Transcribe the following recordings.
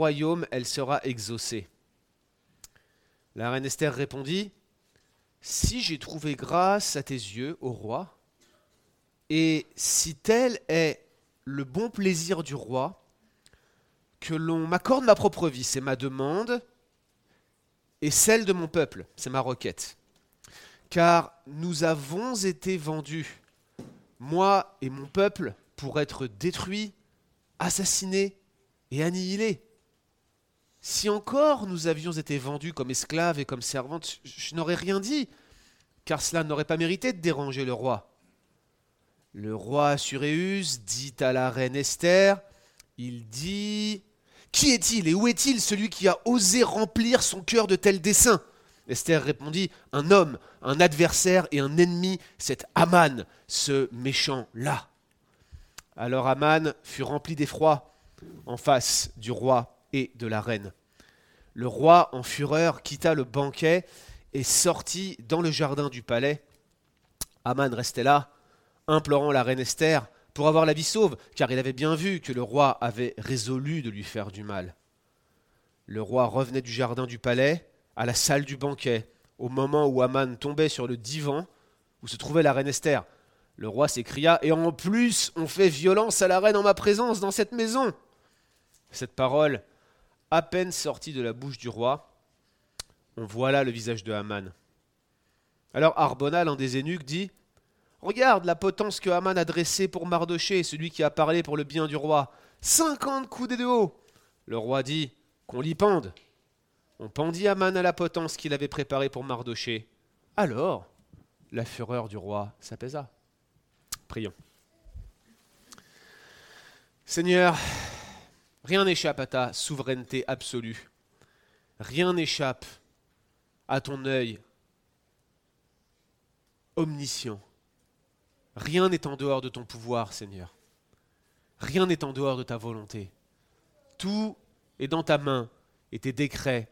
royaume, elle sera exaucée. La reine Esther répondit, Si j'ai trouvé grâce à tes yeux, ô roi, et si tel est le bon plaisir du roi, que l'on m'accorde ma propre vie, c'est ma demande, et celle de mon peuple, c'est ma requête. Car nous avons été vendus, moi et mon peuple, pour être détruits, assassinés et annihilés. Si encore nous avions été vendus comme esclaves et comme servantes, je n'aurais rien dit, car cela n'aurait pas mérité de déranger le roi. Le roi Assuréus dit à la reine Esther, il dit Qui est-il et où est-il celui qui a osé remplir son cœur de tels desseins? Esther répondit Un homme, un adversaire et un ennemi, c'est Aman, ce méchant-là. Alors Aman fut rempli d'effroi en face du roi et de la reine. Le roi, en fureur, quitta le banquet et sortit dans le jardin du palais. Aman restait là, implorant la reine Esther pour avoir la vie sauve, car il avait bien vu que le roi avait résolu de lui faire du mal. Le roi revenait du jardin du palais à la salle du banquet, au moment où Aman tombait sur le divan où se trouvait la reine Esther. Le roi s'écria Et en plus, on fait violence à la reine en ma présence dans cette maison. Cette parole, à peine sortie de la bouche du roi, on voit là le visage de Haman. Alors Arbona, l'un des eunuques, dit Regarde la potence que Haman a dressée pour Mardoché, celui qui a parlé pour le bien du roi. Cinquante coudées de haut. Le roi dit Qu'on l'y pende. On pendit Haman à la potence qu'il avait préparée pour Mardoché. Alors, la fureur du roi s'apaisa. Prions. Seigneur, rien n'échappe à ta souveraineté absolue. Rien n'échappe à ton œil omniscient. Rien n'est en dehors de ton pouvoir, Seigneur. Rien n'est en dehors de ta volonté. Tout est dans ta main et tes décrets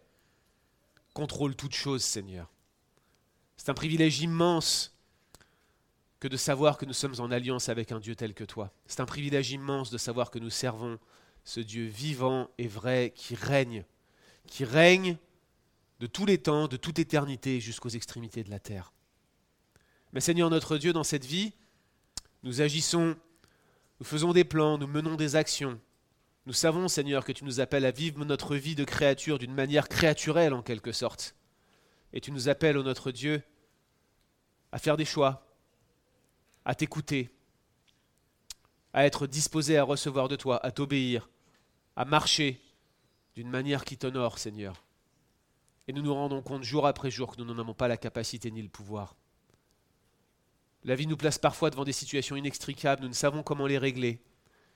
contrôlent toutes choses, Seigneur. C'est un privilège immense que de savoir que nous sommes en alliance avec un Dieu tel que toi. C'est un privilège immense de savoir que nous servons ce Dieu vivant et vrai qui règne, qui règne de tous les temps, de toute éternité jusqu'aux extrémités de la terre. Mais Seigneur notre Dieu, dans cette vie, nous agissons, nous faisons des plans, nous menons des actions. Nous savons, Seigneur, que tu nous appelles à vivre notre vie de créature d'une manière créaturelle en quelque sorte. Et tu nous appelles, ô notre Dieu, à faire des choix, à t'écouter, à être disposé à recevoir de toi, à t'obéir, à marcher d'une manière qui t'honore, Seigneur. Et nous nous rendons compte jour après jour que nous n'en avons pas la capacité ni le pouvoir. La vie nous place parfois devant des situations inextricables, nous ne savons comment les régler.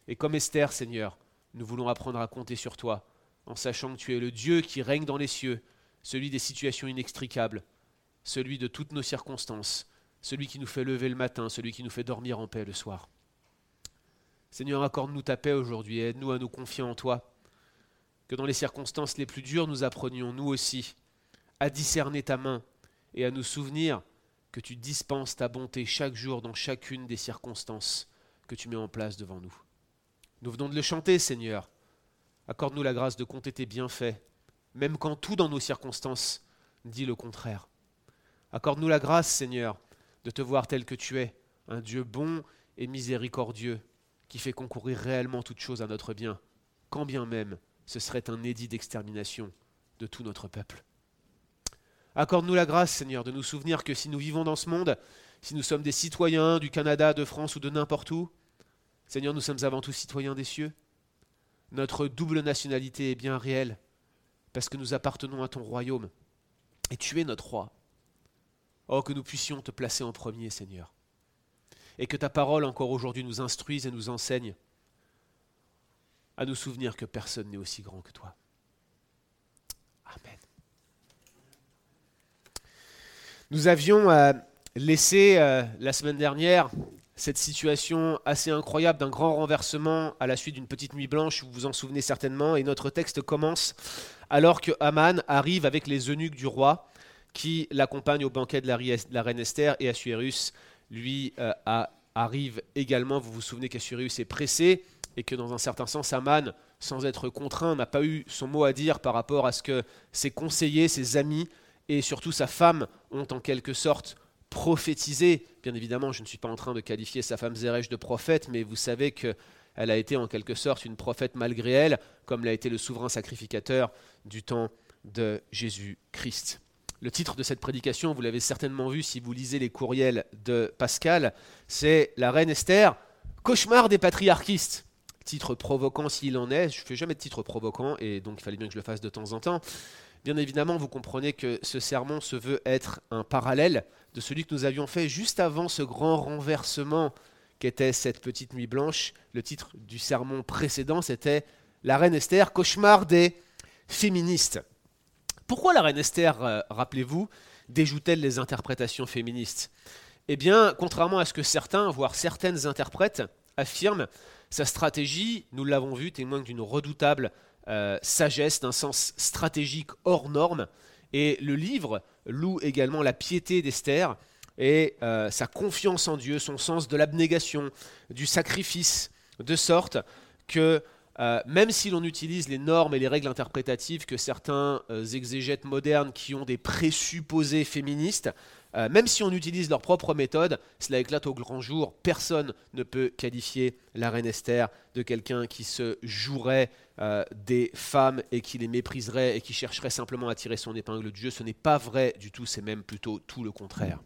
Et comme Esther, Seigneur, nous voulons apprendre à compter sur toi, en sachant que tu es le Dieu qui règne dans les cieux, celui des situations inextricables, celui de toutes nos circonstances, celui qui nous fait lever le matin, celui qui nous fait dormir en paix le soir. Seigneur, accorde-nous ta paix aujourd'hui aide-nous à nous confier en toi. Que dans les circonstances les plus dures, nous apprenions, nous aussi, à discerner ta main et à nous souvenir que tu dispenses ta bonté chaque jour dans chacune des circonstances que tu mets en place devant nous. Nous venons de le chanter, Seigneur. Accorde-nous la grâce de compter tes bienfaits, même quand tout dans nos circonstances dit le contraire. Accorde-nous la grâce, Seigneur, de te voir tel que tu es, un Dieu bon et miséricordieux, qui fait concourir réellement toutes choses à notre bien, quand bien même ce serait un édit d'extermination de tout notre peuple. Accorde-nous la grâce, Seigneur, de nous souvenir que si nous vivons dans ce monde, si nous sommes des citoyens du Canada, de France ou de n'importe où, Seigneur, nous sommes avant tout citoyens des cieux. Notre double nationalité est bien réelle, parce que nous appartenons à ton royaume, et tu es notre roi. Oh, que nous puissions te placer en premier, Seigneur, et que ta parole encore aujourd'hui nous instruise et nous enseigne à nous souvenir que personne n'est aussi grand que toi. Amen. Nous avions euh, laissé euh, la semaine dernière cette situation assez incroyable d'un grand renversement à la suite d'une petite nuit blanche, vous vous en souvenez certainement, et notre texte commence alors que Haman arrive avec les eunuques du roi qui l'accompagnent au banquet de la, reine Esther, et Assuérus, lui, euh, arrive également. Vous vous souvenez qu'Assuérus est pressé, et que dans un certain sens, Haman sans être contraint, n'a pas eu son mot à dire par rapport à ce que ses conseillers, ses amis et surtout sa femme ont en quelque sorte prophétisé. Bien évidemment, je ne suis pas en train de qualifier sa femme Zeresh de prophète, mais vous savez qu'elle a été en quelque sorte une prophète malgré elle, comme l'a été le souverain sacrificateur du temps de Jésus-Christ. Le titre de cette prédication, vous l'avez certainement vu si vous lisez les courriels de Pascal, c'est La reine Esther, cauchemar des patriarchistes. Titre provoquant s'il en est, je ne fais jamais de titre provoquant et donc il fallait bien que je le fasse de temps en temps. Bien évidemment, vous comprenez que ce sermon se veut être un parallèle de celui que nous avions fait juste avant ce grand renversement qu'était cette petite nuit blanche. Le titre du sermon précédent, c'était La reine Esther, cauchemar des féministes. Pourquoi la reine Esther, euh, rappelez-vous, déjoue-t-elle les interprétations féministes? Eh bien, contrairement à ce que certains, voire certaines interprètes, affirment, sa stratégie, nous l'avons vu, témoigne d'une redoutable euh, sagesse, d'un sens stratégique hors norme. Et le livre loue également la piété d'Esther et euh, sa confiance en Dieu, son sens de l'abnégation, du sacrifice, de sorte que euh, même si l'on utilise les normes et les règles interprétatives que certains exégètes modernes qui ont des présupposés féministes, euh, même si on utilise leur propre méthode, cela éclate au grand jour. Personne ne peut qualifier la reine Esther de quelqu'un qui se jouerait euh, des femmes et qui les mépriserait et qui chercherait simplement à tirer son épingle de jeu. Ce n'est pas vrai du tout, c'est même plutôt tout le contraire.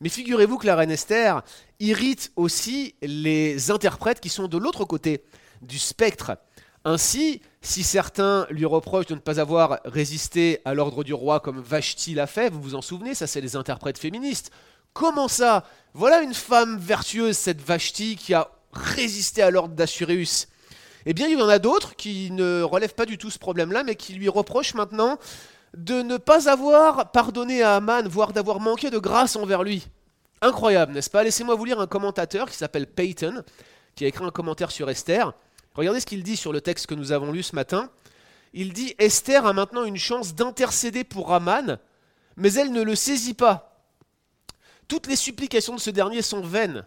Mais figurez-vous que la reine Esther irrite aussi les interprètes qui sont de l'autre côté du spectre. Ainsi, si certains lui reprochent de ne pas avoir résisté à l'ordre du roi comme Vashti l'a fait, vous vous en souvenez, ça c'est les interprètes féministes. Comment ça? Voilà une femme vertueuse, cette Vashti, qui a résisté à l'ordre d'Assuréus. Eh bien, il y en a d'autres qui ne relèvent pas du tout ce problème-là, mais qui lui reprochent maintenant de ne pas avoir pardonné à Aman, voire d'avoir manqué de grâce envers lui. Incroyable, n'est-ce pas? Laissez-moi vous lire un commentateur qui s'appelle Peyton, qui a écrit un commentaire sur Esther. Regardez ce qu'il dit sur le texte que nous avons lu ce matin. Il dit Esther a maintenant une chance d'intercéder pour Aman, mais elle ne le saisit pas. Toutes les supplications de ce dernier sont vaines.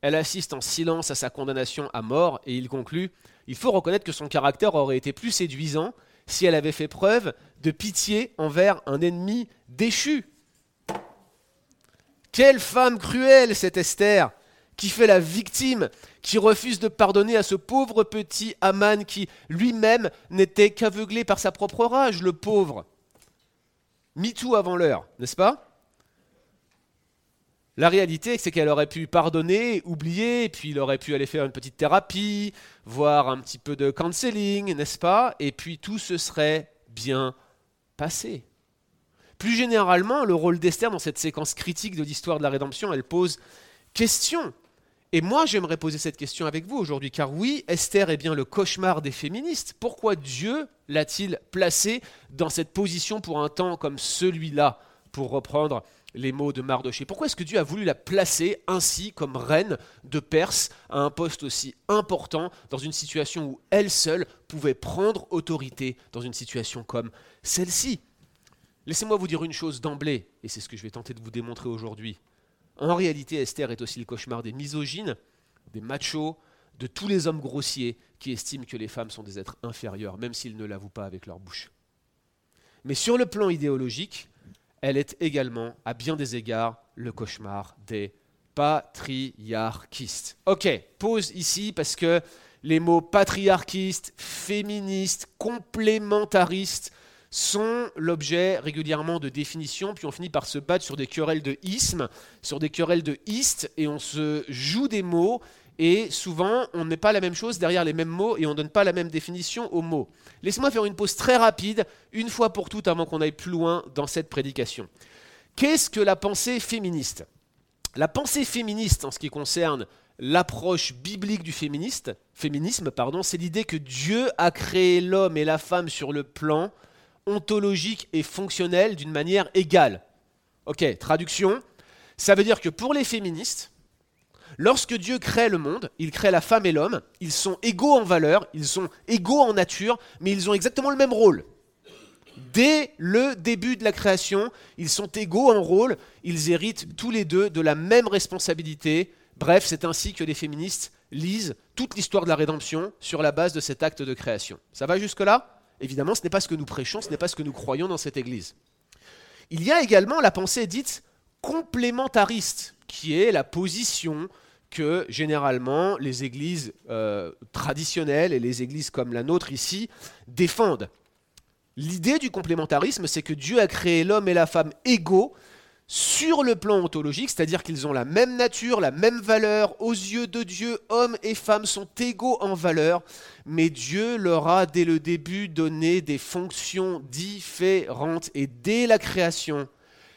Elle assiste en silence à sa condamnation à mort et il conclut Il faut reconnaître que son caractère aurait été plus séduisant si elle avait fait preuve de pitié envers un ennemi déchu. Quelle femme cruelle, cette Esther qui fait la victime, qui refuse de pardonner à ce pauvre petit Aman qui lui-même n'était qu'aveuglé par sa propre rage, le pauvre. tout avant l'heure, n'est-ce pas? La réalité, c'est qu'elle aurait pu pardonner, oublier, puis il aurait pu aller faire une petite thérapie, voir un petit peu de counseling, n'est-ce pas? Et puis tout se serait bien passé. Plus généralement, le rôle d'Esther dans cette séquence critique de l'histoire de la rédemption, elle pose question. Et moi, j'aimerais poser cette question avec vous aujourd'hui, car oui, Esther est bien le cauchemar des féministes. Pourquoi Dieu l'a-t-il placée dans cette position pour un temps comme celui-là, pour reprendre les mots de Mardoché Pourquoi est-ce que Dieu a voulu la placer ainsi comme reine de Perse à un poste aussi important dans une situation où elle seule pouvait prendre autorité dans une situation comme celle-ci? Laissez-moi vous dire une chose d'emblée, et c'est ce que je vais tenter de vous démontrer aujourd'hui. En réalité, Esther est aussi le cauchemar des misogynes, des machos, de tous les hommes grossiers qui estiment que les femmes sont des êtres inférieurs, même s'ils ne l'avouent pas avec leur bouche. Mais sur le plan idéologique, elle est également, à bien des égards, le cauchemar des patriarchistes. Ok, pause ici parce que les mots patriarchistes, féministes, complémentaristes sont l'objet régulièrement de définitions, puis on finit par se battre sur des querelles de isme, sur des querelles de ist, et on se joue des mots, et souvent on ne met pas la même chose derrière les mêmes mots, et on ne donne pas la même définition aux mots. Laissez-moi faire une pause très rapide, une fois pour toutes, avant qu'on aille plus loin dans cette prédication. Qu'est-ce que la pensée féministe? La pensée féministe, en ce qui concerne l'approche biblique du féministe, féminisme, pardon, c'est l'idée que Dieu a créé l'homme et la femme sur le plan ontologique et fonctionnel d'une manière égale. Ok, traduction. Ça veut dire que pour les féministes, lorsque Dieu crée le monde, il crée la femme et l'homme, ils sont égaux en valeur, ils sont égaux en nature, mais ils ont exactement le même rôle. Dès le début de la création, ils sont égaux en rôle, ils héritent tous les deux de la même responsabilité. Bref, c'est ainsi que les féministes lisent toute l'histoire de la rédemption sur la base de cet acte de création. Ça va jusque-là? Évidemment, ce n'est pas ce que nous prêchons, ce n'est pas ce que nous croyons dans cette Église. Il y a également la pensée dite complémentariste, qui est la position que généralement les églises euh, traditionnelles et les églises comme la nôtre ici défendent. L'idée du complémentarisme, c'est que Dieu a créé l'homme et la femme égaux sur le plan ontologique, c'est-à-dire qu'ils ont la même nature, la même valeur. Aux yeux de Dieu, hommes et femmes sont égaux en valeur, mais Dieu leur a dès le début donné des fonctions différentes. Et dès la création,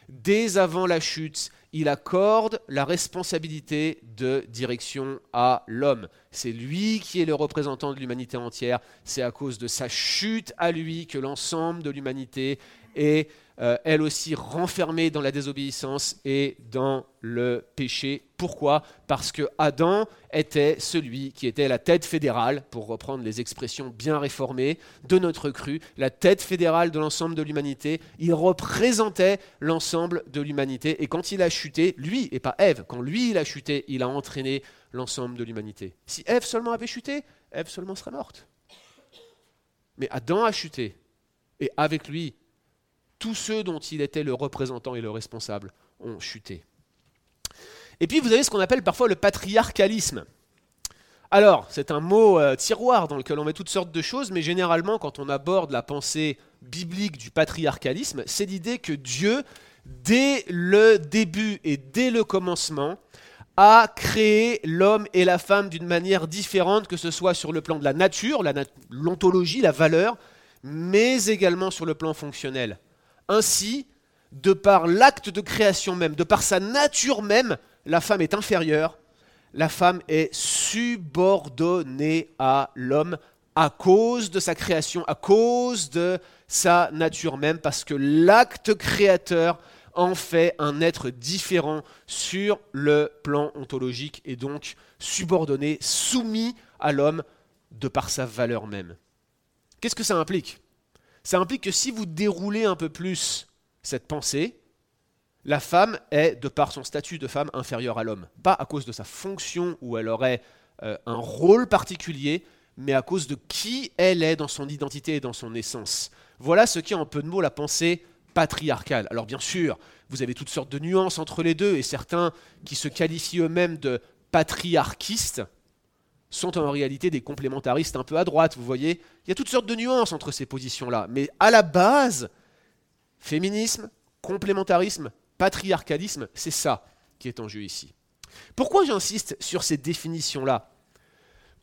dès avant la chute, il accorde la responsabilité de direction à l'homme. C'est lui qui est le représentant de l'humanité entière. C'est à cause de sa chute à lui que l'ensemble de l'humanité est euh, elle aussi renfermée dans la désobéissance et dans le péché. Pourquoi? Parce que Adam était celui qui était la tête fédérale, pour reprendre les expressions bien réformées de notre cru, la tête fédérale de l'ensemble de l'humanité. Il représentait l'ensemble de l'humanité. Et quand il a chuté, lui, et pas Ève, quand lui il a chuté, il a entraîné l'ensemble de l'humanité. Si Ève seulement avait chuté, Ève seulement serait morte. Mais Adam a chuté. Et avec lui, tous ceux dont il était le représentant et le responsable ont chuté. Et puis vous avez ce qu'on appelle parfois le patriarcalisme. Alors, c'est un mot euh, tiroir dans lequel on met toutes sortes de choses, mais généralement, quand on aborde la pensée biblique du patriarcalisme, c'est l'idée que Dieu, dès le début et dès le commencement, a créé l'homme et la femme d'une manière différente, que ce soit sur le plan de la nature, l'ontologie, la valeur, mais également sur le plan fonctionnel. Ainsi, de par l'acte de création même, de par sa nature même, la femme est inférieure, la femme est subordonnée à l'homme à cause de sa création, à cause de sa nature même, parce que l'acte créateur en fait un être différent sur le plan ontologique et donc subordonné, soumis à l'homme de par sa valeur même. Qu'est-ce que ça implique? Ça implique que si vous déroulez un peu plus cette pensée, la femme est, de par son statut de femme, inférieure à l'homme. Pas à cause de sa fonction où elle aurait euh, un rôle particulier, mais à cause de qui elle est dans son identité et dans son essence. Voilà ce qui est en peu de mots la pensée patriarcale. Alors bien sûr, vous avez toutes sortes de nuances entre les deux, et certains qui se qualifient eux-mêmes de patriarchistes, sont en réalité des complémentaristes un peu à droite, vous voyez. Il y a toutes sortes de nuances entre ces positions-là. Mais à la base, féminisme, complémentarisme, patriarcalisme, c'est ça qui est en jeu ici. Pourquoi j'insiste sur ces définitions-là?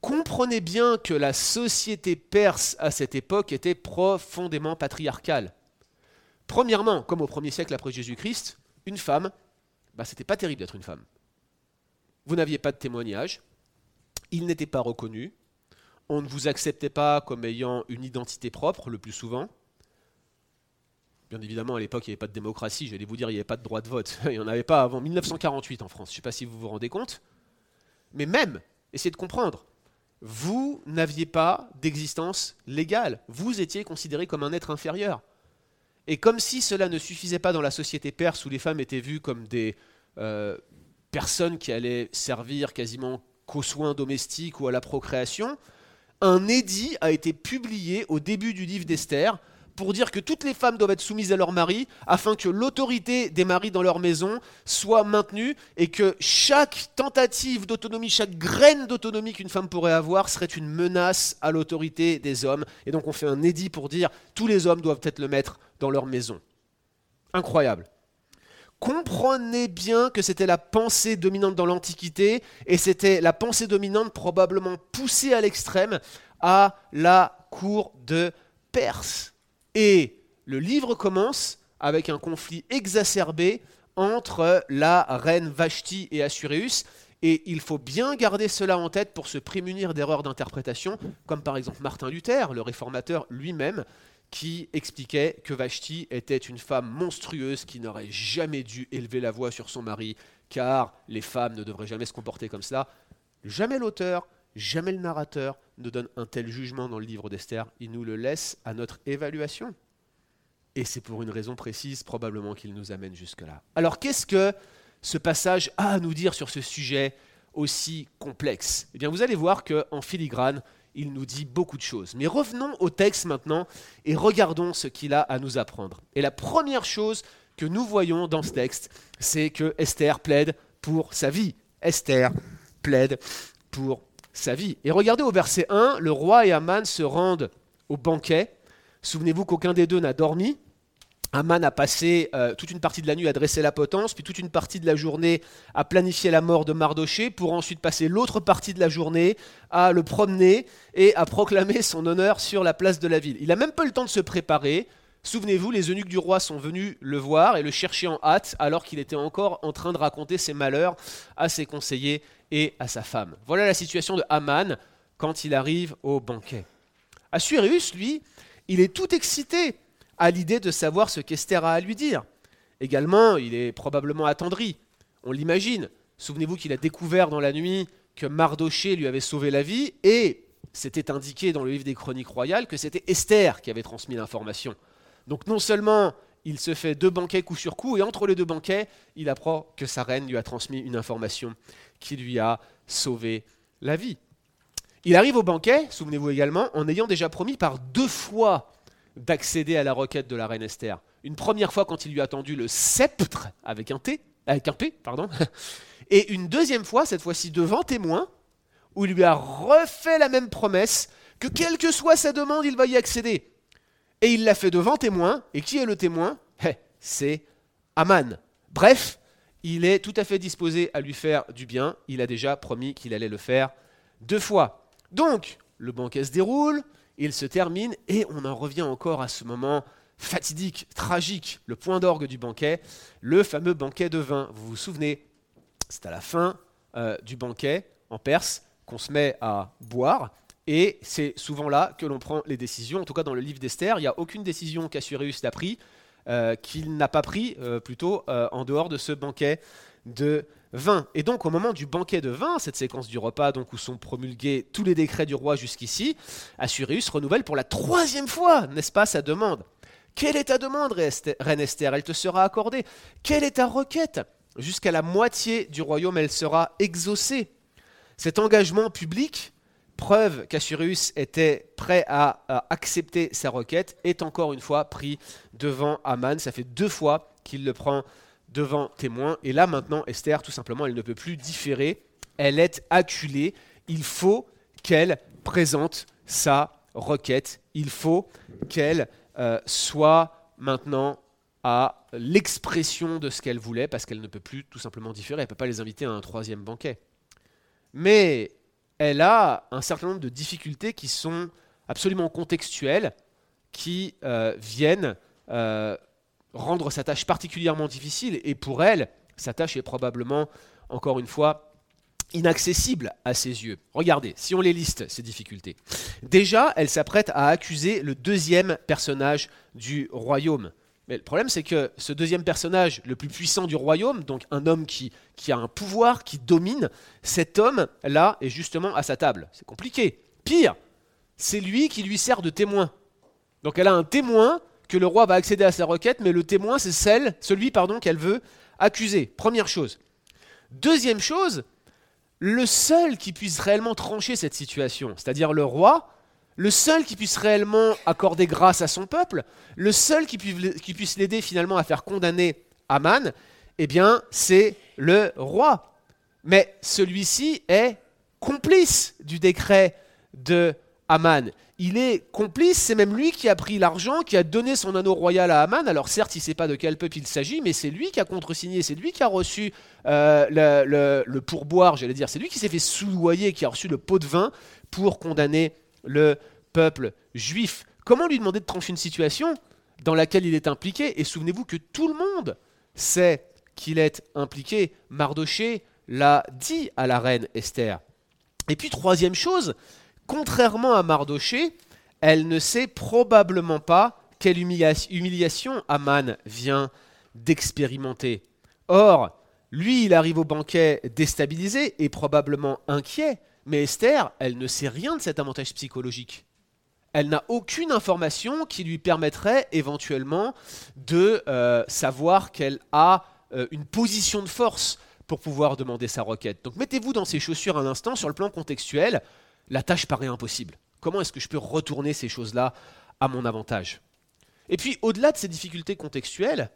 Comprenez bien que la société perse à cette époque était profondément patriarcale. Premièrement, comme au premier siècle après Jésus-Christ, une femme, bah, c'était pas terrible d'être une femme. Vous n'aviez pas de témoignage, il n'était pas reconnu, on ne vous acceptait pas comme ayant une identité propre le plus souvent. Bien évidemment, à l'époque, il n'y avait pas de démocratie, j'allais vous dire, il n'y avait pas de droit de vote. Il n'y en avait pas avant 1948 en France, je ne sais pas si vous vous rendez compte. Mais même, essayez de comprendre, vous n'aviez pas d'existence légale, vous étiez considéré comme un être inférieur. Et comme si cela ne suffisait pas dans la société perse où les femmes étaient vues comme des euh, personnes qui allaient servir quasiment qu'aux soins domestiques ou à la procréation, un édit a été publié au début du livre d'Esther pour dire que toutes les femmes doivent être soumises à leur mari afin que l'autorité des maris dans leur maison soit maintenue et que chaque tentative d'autonomie, chaque graine d'autonomie qu'une femme pourrait avoir serait une menace à l'autorité des hommes. Et donc on fait un édit pour dire tous les hommes doivent être le maître dans leur maison. Incroyable comprenez bien que c'était la pensée dominante dans l'Antiquité et c'était la pensée dominante probablement poussée à l'extrême à la cour de Perse. Et le livre commence avec un conflit exacerbé entre la reine Vashti et Assuréus. Et il faut bien garder cela en tête pour se prémunir d'erreurs d'interprétation, comme par exemple Martin Luther, le réformateur lui-même, qui expliquait que Vashti était une femme monstrueuse qui n'aurait jamais dû élever la voix sur son mari, car les femmes ne devraient jamais se comporter comme cela. Jamais l'auteur, jamais le narrateur ne donne un tel jugement dans le livre d'Esther, il nous le laisse à notre évaluation. Et c'est pour une raison précise probablement qu'il nous amène jusque-là. Alors qu'est-ce que ce passage a à nous dire sur ce sujet aussi complexe? Eh bien, vous allez voir qu'en filigrane, il nous dit beaucoup de choses. Mais revenons au texte maintenant et regardons ce qu'il a à nous apprendre. Et la première chose que nous voyons dans ce texte, c'est que Esther plaide pour sa vie. Esther plaide pour sa vie. Et regardez au verset 1, le roi et Aman se rendent au banquet. Souvenez-vous qu'aucun des deux n'a dormi. Aman a passé euh, toute une partie de la nuit à dresser la potence, puis toute une partie de la journée à planifier la mort de Mardoché, pour ensuite passer l'autre partie de la journée à le promener et à proclamer son honneur sur la place de la ville. Il n'a même pas eu le temps de se préparer. Souvenez-vous, les eunuques du roi sont venus le voir et le chercher en hâte alors qu'il était encore en train de raconter ses malheurs à ses conseillers et à sa femme. Voilà la situation de Aman quand il arrive au banquet. Assuérus, lui, il est tout excité à l'idée de savoir ce qu'Esther a à lui dire. Également, il est probablement attendri. On l'imagine. Souvenez-vous qu'il a découvert dans la nuit que Mardoché lui avait sauvé la vie et c'était indiqué dans le livre des chroniques royales que c'était Esther qui avait transmis l'information. Donc non seulement il se fait deux banquets coup sur coup et entre les deux banquets, il apprend que sa reine lui a transmis une information qui lui a sauvé la vie. Il arrive au banquet, souvenez-vous également, en ayant déjà promis par deux fois d'accéder à la requête de la reine Esther. Une première fois quand il lui a tendu le sceptre avec un avec un P, pardon, et une deuxième fois, cette fois-ci devant témoin, où il lui a refait la même promesse que quelle que soit sa demande, il va y accéder. Et il l'a fait devant témoin, et qui est le témoin? Eh, C'est Aman. Bref, il est tout à fait disposé à lui faire du bien, il a déjà promis qu'il allait le faire deux fois. Donc, le banquet se déroule, il se termine et on en revient encore à ce moment fatidique, tragique, le point d'orgue du banquet, le fameux banquet de vin. Vous vous souvenez, c'est à la fin euh, du banquet en Perse qu'on se met à boire. Et c'est souvent là que l'on prend les décisions. En tout cas, dans le livre d'Esther, il n'y a aucune décision qu'Assuérus n'a pris, euh, qu'il n'a pas pris euh, plutôt en dehors de ce banquet de vin. Et donc au moment du banquet de vin, cette séquence du repas donc où sont promulgués tous les décrets du roi jusqu'ici, Assuérus renouvelle pour la troisième fois, n'est-ce pas, sa demande. Quelle est ta demande, reine Esther? Elle te sera accordée. Quelle est ta requête? Jusqu'à la moitié du royaume, elle sera exaucée. Cet engagement public, preuve qu'Assuérus était prêt à, à, accepter sa requête, est encore une fois pris devant Aman. Ça fait deux fois qu'il le prend devant témoin. Et là maintenant, Esther, tout simplement, elle ne peut plus différer. Elle est acculée. Il faut qu'elle présente sa requête. Il faut qu'elle euh, soit maintenant à l'expression de ce qu'elle voulait, parce qu'elle ne peut plus tout simplement différer. Elle ne peut pas les inviter à un troisième banquet. Mais elle a un certain nombre de difficultés qui sont absolument contextuelles, qui euh, viennent euh, rendre sa tâche particulièrement difficile, et pour elle, sa tâche est probablement, encore une fois, inaccessible à ses yeux. Regardez, si on les liste, ces difficultés. Déjà, elle s'apprête à accuser le deuxième personnage du royaume. Mais le problème, c'est que ce deuxième personnage, le plus puissant du royaume, donc un homme qui, qui a un pouvoir, qui domine, cet homme-là est justement à sa table. C'est compliqué. Pire, c'est lui qui lui sert de témoin. Donc elle a un témoin que le roi va accéder à sa requête, mais le témoin, c'est celle, celui pardon, qu'elle veut accuser. Première chose. Deuxième chose, le seul qui puisse réellement trancher cette situation, c'est-à-dire le roi, le seul qui puisse réellement accorder grâce à son peuple, le seul qui, puisse l'aider finalement à faire condamner Aman, eh bien, c'est le roi. Mais celui-ci est complice du décret de Aman il est complice, c'est même lui qui a pris l'argent, qui a donné son anneau royal à Aman. Alors certes, il ne sait pas de quel peuple il s'agit, mais c'est lui qui a contresigné, c'est lui qui a reçu euh, le, pourboire, j'allais dire, c'est lui qui s'est fait soudoyer, qui a reçu le pot de vin pour condamner le peuple juif. Comment lui demander de trancher une situation dans laquelle il est impliqué? Et souvenez-vous que tout le monde sait qu'il est impliqué. Mardoché l'a dit à la reine Esther. Et puis troisième chose, contrairement à Mardoché, elle ne sait probablement pas quelle humiliation Aman vient d'expérimenter. Or, lui, il arrive au banquet déstabilisé et probablement inquiet, mais Esther, elle ne sait rien de cet avantage psychologique. Elle n'a aucune information qui lui permettrait éventuellement de euh, savoir qu'elle a euh, une position de force pour pouvoir demander sa requête. Donc mettez-vous dans ces chaussures un instant, sur le plan contextuel, la tâche paraît impossible. Comment est-ce que je peux retourner ces choses-là à mon avantage? Et puis, au-delà de ces difficultés contextuelles,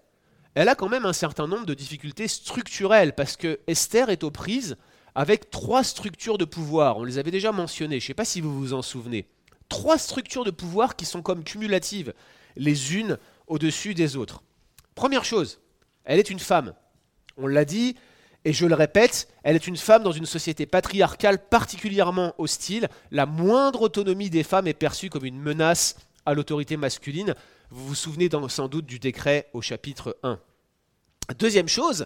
elle a quand même un certain nombre de difficultés structurelles, parce que Esther est aux prises avec trois structures de pouvoir. On les avait déjà mentionnées, je ne sais pas si vous vous en souvenez. Trois structures de pouvoir qui sont comme cumulatives, les unes au-dessus des autres. Première chose, elle est une femme. On l'a dit, et je le répète, elle est une femme dans une société patriarcale particulièrement hostile. La moindre autonomie des femmes est perçue comme une menace à l'autorité masculine. Vous vous souvenez sans doute du décret au chapitre 1. Deuxième chose,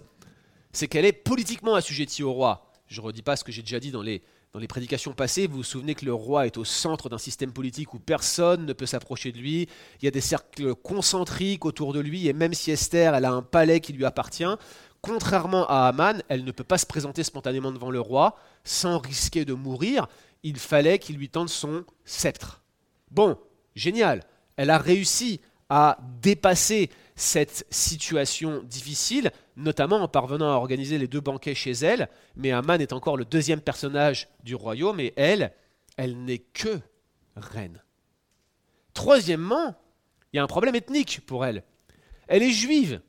c'est qu'elle est politiquement assujettie au roi. Je ne redis pas ce que j'ai déjà dit dans les, dans les prédications passées. Vous vous souvenez que le roi est au centre d'un système politique où personne ne peut s'approcher de lui. Il y a des cercles concentriques autour de lui. Et même si Esther, elle a un palais qui lui appartient, contrairement à Aman, elle ne peut pas se présenter spontanément devant le roi sans risquer de mourir. Il fallait qu'il lui tende son sceptre. Bon, génial. Elle a réussi à dépasser cette situation difficile, notamment en parvenant à organiser les deux banquets chez elle. Mais Aman est encore le deuxième personnage du royaume et elle, elle n'est que reine. Troisièmement, il y a un problème ethnique pour elle. Elle est juive.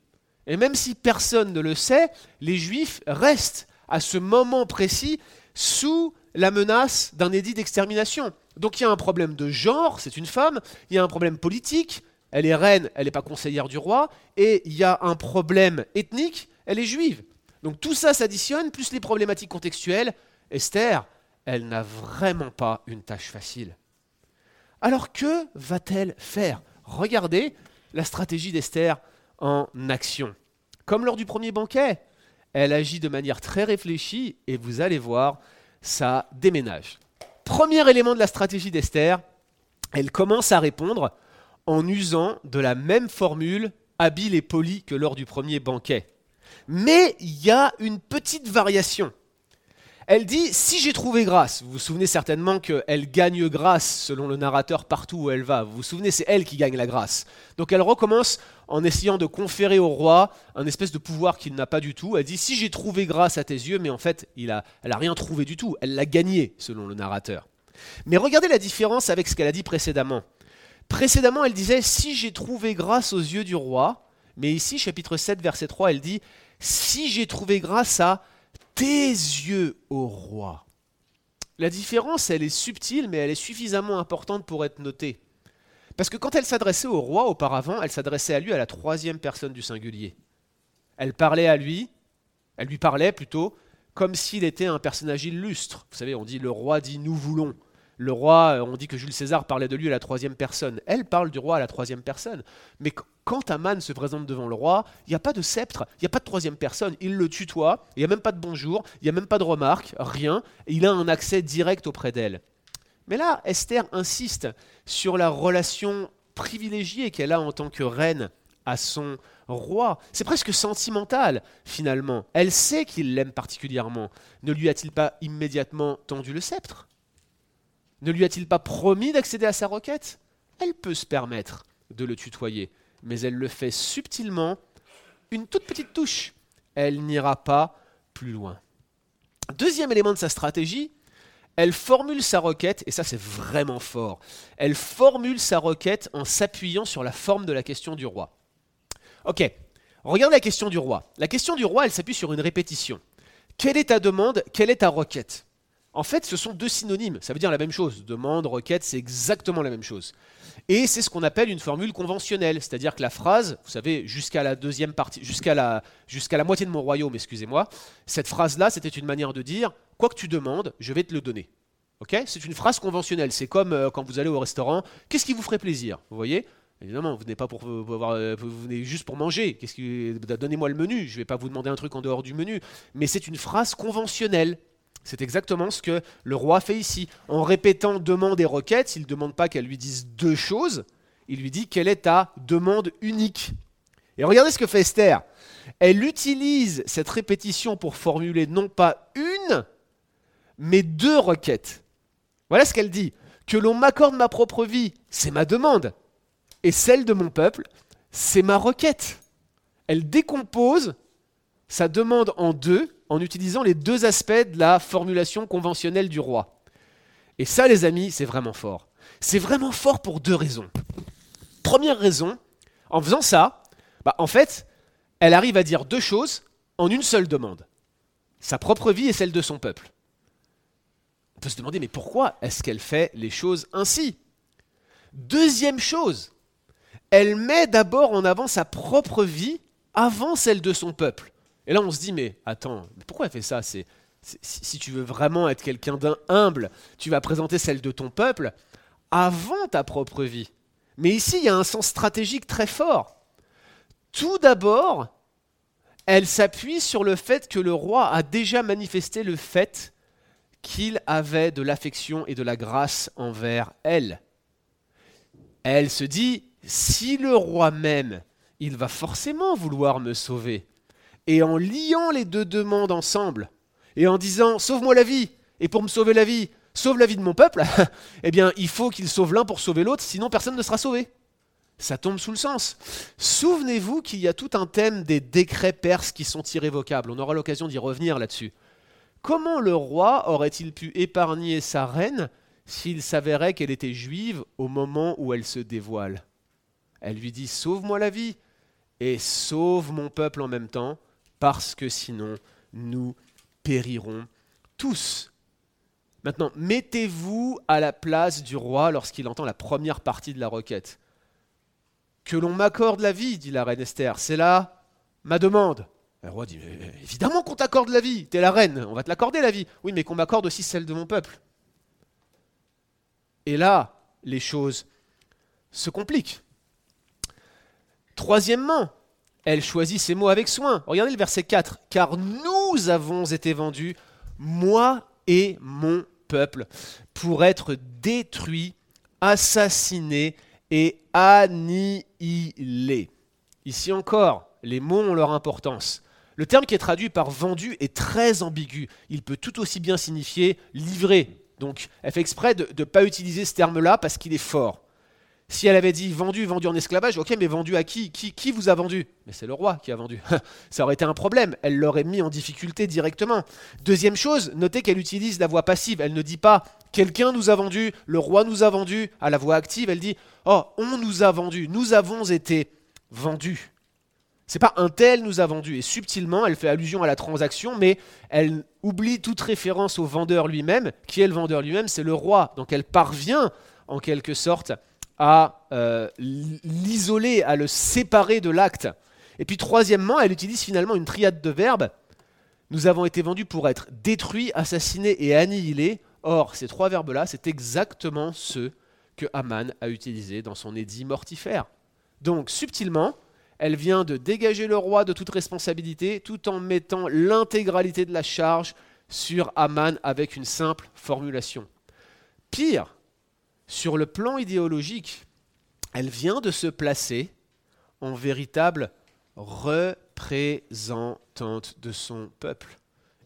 Et même si personne ne le sait, les juifs restent à ce moment précis sous la menace d'un édit d'extermination. Donc il y a un problème de genre, c'est une femme, il y a un problème politique, elle est reine, elle n'est pas conseillère du roi, et il y a un problème ethnique, elle est juive. Donc tout ça s'additionne, plus les problématiques contextuelles. Esther, elle n'a vraiment pas une tâche facile. Alors que va-t-elle faire? Regardez la stratégie d'Esther en action. Comme lors du premier banquet, elle agit de manière très réfléchie et vous allez voir, ça déménage. Premier élément de la stratégie d'Esther, elle commence à répondre en usant de la même formule habile et polie que lors du premier banquet. Mais il y a une petite variation. Elle dit Si j'ai trouvé grâce, vous vous souvenez certainement qu'elle gagne grâce selon le narrateur partout où elle va. Vous vous souvenez, c'est elle qui gagne la grâce. Donc elle recommence en essayant de conférer au roi un espèce de pouvoir qu'il n'a pas du tout. Elle dit Si j'ai trouvé grâce à tes yeux, mais en fait, elle n'a rien trouvé du tout. Elle l'a gagné selon le narrateur. Mais regardez la différence avec ce qu'elle a dit précédemment. Précédemment, elle disait Si j'ai trouvé grâce aux yeux du roi. Mais ici, chapitre 7, verset 3, elle dit Si j'ai trouvé grâce à tes yeux, ô roi. La différence, elle est subtile, mais elle est suffisamment importante pour être notée. Parce que quand elle s'adressait au roi auparavant, elle s'adressait à lui à la troisième personne du singulier. Elle parlait à lui, elle lui parlait plutôt, comme s'il était un personnage illustre. Vous savez, on dit le roi dit nous voulons. Le roi, euh, on dit que Jules César parlait de lui à la troisième personne. Elle parle du roi à la troisième personne. Mais quand Aman se présente devant le roi, il n'y a pas de sceptre, il n'y a pas de troisième personne. Il le tutoie, il n'y a même pas de bonjour, il n'y a même pas de remarque, rien. il a un accès direct auprès d'elle. Mais là, Esther insiste sur la relation privilégiée qu'elle a en tant que reine à son roi. C'est presque sentimental, finalement. Elle sait qu'il l'aime particulièrement. Ne lui a-t-il pas immédiatement tendu le sceptre? Ne lui a-t-il pas promis d'accéder à sa requête? Elle peut se permettre de le tutoyer, mais elle le fait subtilement, une toute petite touche. Elle n'ira pas plus loin. Deuxième élément de sa stratégie, elle formule sa requête, et ça c'est vraiment fort, elle formule sa requête en s'appuyant sur la forme de la question du roi. Ok, regarde la question du roi. La question du roi, elle s'appuie sur une répétition. Quelle est ta demande? Quelle est ta requête? En fait, ce sont deux synonymes. Ça veut dire la même chose. Demande, requête, c'est exactement la même chose. Et c'est ce qu'on appelle une formule conventionnelle. C'est-à-dire que la phrase, vous savez, jusqu'à la deuxième partie, jusqu'à la, jusqu'à la moitié de mon royaume, excusez-moi, cette phrase-là, c'était une manière de dire quoi que tu demandes, je vais te le donner. C'est une phrase conventionnelle. C'est comme euh, quand vous allez au restaurant. Qu'est-ce qui vous ferait plaisir? Vous voyez? Évidemment, vous venez pas pour, euh, vous venez juste pour manger. Qu'est-ce qui, donnez-moi le menu. Je ne vais pas vous demander un truc en dehors du menu. Mais c'est une phrase conventionnelle. C'est exactement ce que le roi fait ici. En répétant demande et requête, il ne demande pas qu'elle lui dise deux choses, il lui dit quelle est ta demande unique. Et regardez ce que fait Esther. Elle utilise cette répétition pour formuler non pas une, mais deux requêtes. Voilà ce qu'elle dit. Que l'on m'accorde ma propre vie, c'est ma demande. Et celle de mon peuple, c'est ma requête. Elle décompose sa demande en deux en utilisant les deux aspects de la formulation conventionnelle du roi. Et ça, les amis, c'est vraiment fort. C'est vraiment fort pour deux raisons. Première raison, en faisant ça, bah, en fait, elle arrive à dire deux choses en une seule demande. Sa propre vie et celle de son peuple. On peut se demander, mais pourquoi est-ce qu'elle fait les choses ainsi? Deuxième chose, elle met d'abord en avant sa propre vie avant celle de son peuple. Et là, on se dit, mais attends, pourquoi elle fait ça? Si tu veux vraiment être quelqu'un d'humble, tu vas présenter celle de ton peuple avant ta propre vie. Mais ici, il y a un sens stratégique très fort. Tout d'abord, elle s'appuie sur le fait que le roi a déjà manifesté le fait qu'il avait de l'affection et de la grâce envers elle. Elle se dit, si le roi m'aime, il va forcément vouloir me sauver. Et en liant les deux demandes ensemble, et en disant, sauve-moi la vie, et pour me sauver la vie, sauve la vie de mon peuple, eh bien, il faut qu'il sauve l'un pour sauver l'autre, sinon personne ne sera sauvé. Ça tombe sous le sens. Souvenez-vous qu'il y a tout un thème des décrets perses qui sont irrévocables. On aura l'occasion d'y revenir là-dessus. Comment le roi aurait-il pu épargner sa reine s'il s'avérait qu'elle était juive au moment où elle se dévoile? Elle lui dit Sauve-moi la vie et sauve mon peuple en même temps, parce que sinon nous périrons tous. Maintenant, mettez-vous à la place du roi lorsqu'il entend la première partie de la requête. Que l'on m'accorde la vie, dit la reine Esther, c'est là ma demande. Le roi dit Évidemment qu'on t'accorde la vie, t'es la reine, on va te l'accorder la vie. Oui, mais qu'on m'accorde aussi celle de mon peuple. Et là, les choses se compliquent. Troisièmement, elle choisit ses mots avec soin. Regardez le verset 4. Car nous avons été vendus, moi et mon peuple, pour être détruits, assassinés et annihilés. Ici encore, les mots ont leur importance. Le terme qui est traduit par vendu est très ambigu. Il peut tout aussi bien signifier livré. Donc elle fait exprès de ne pas utiliser ce terme-là parce qu'il est fort. Si elle avait dit vendu, vendu en esclavage, ok, mais vendu à qui qui, vous a vendu? Mais c'est le roi qui a vendu. Ça aurait été un problème. Elle l'aurait mis en difficulté directement. Deuxième chose, notez qu'elle utilise la voix passive. Elle ne dit pas quelqu'un nous a vendu, le roi nous a vendu. À la voix active, elle dit oh, on nous a vendu, nous avons été vendus. C'est pas un tel nous a vendu. Et subtilement, elle fait allusion à la transaction, mais elle oublie toute référence au vendeur lui-même. Qui est le vendeur lui-même? C'est le roi. Donc elle parvient, en quelque sorte, à euh, l'isoler, à le séparer de l'acte. Et puis troisièmement, elle utilise finalement une triade de verbes. Nous avons été vendus pour être détruits, assassinés et annihilés. Or, ces trois verbes-là, c'est exactement ceux que Haman a utilisés dans son édit mortifère. Donc, subtilement, elle vient de dégager le roi de toute responsabilité tout en mettant l'intégralité de la charge sur Haman avec une simple formulation. Pire, sur le plan idéologique, elle vient de se placer en véritable représentante de son peuple.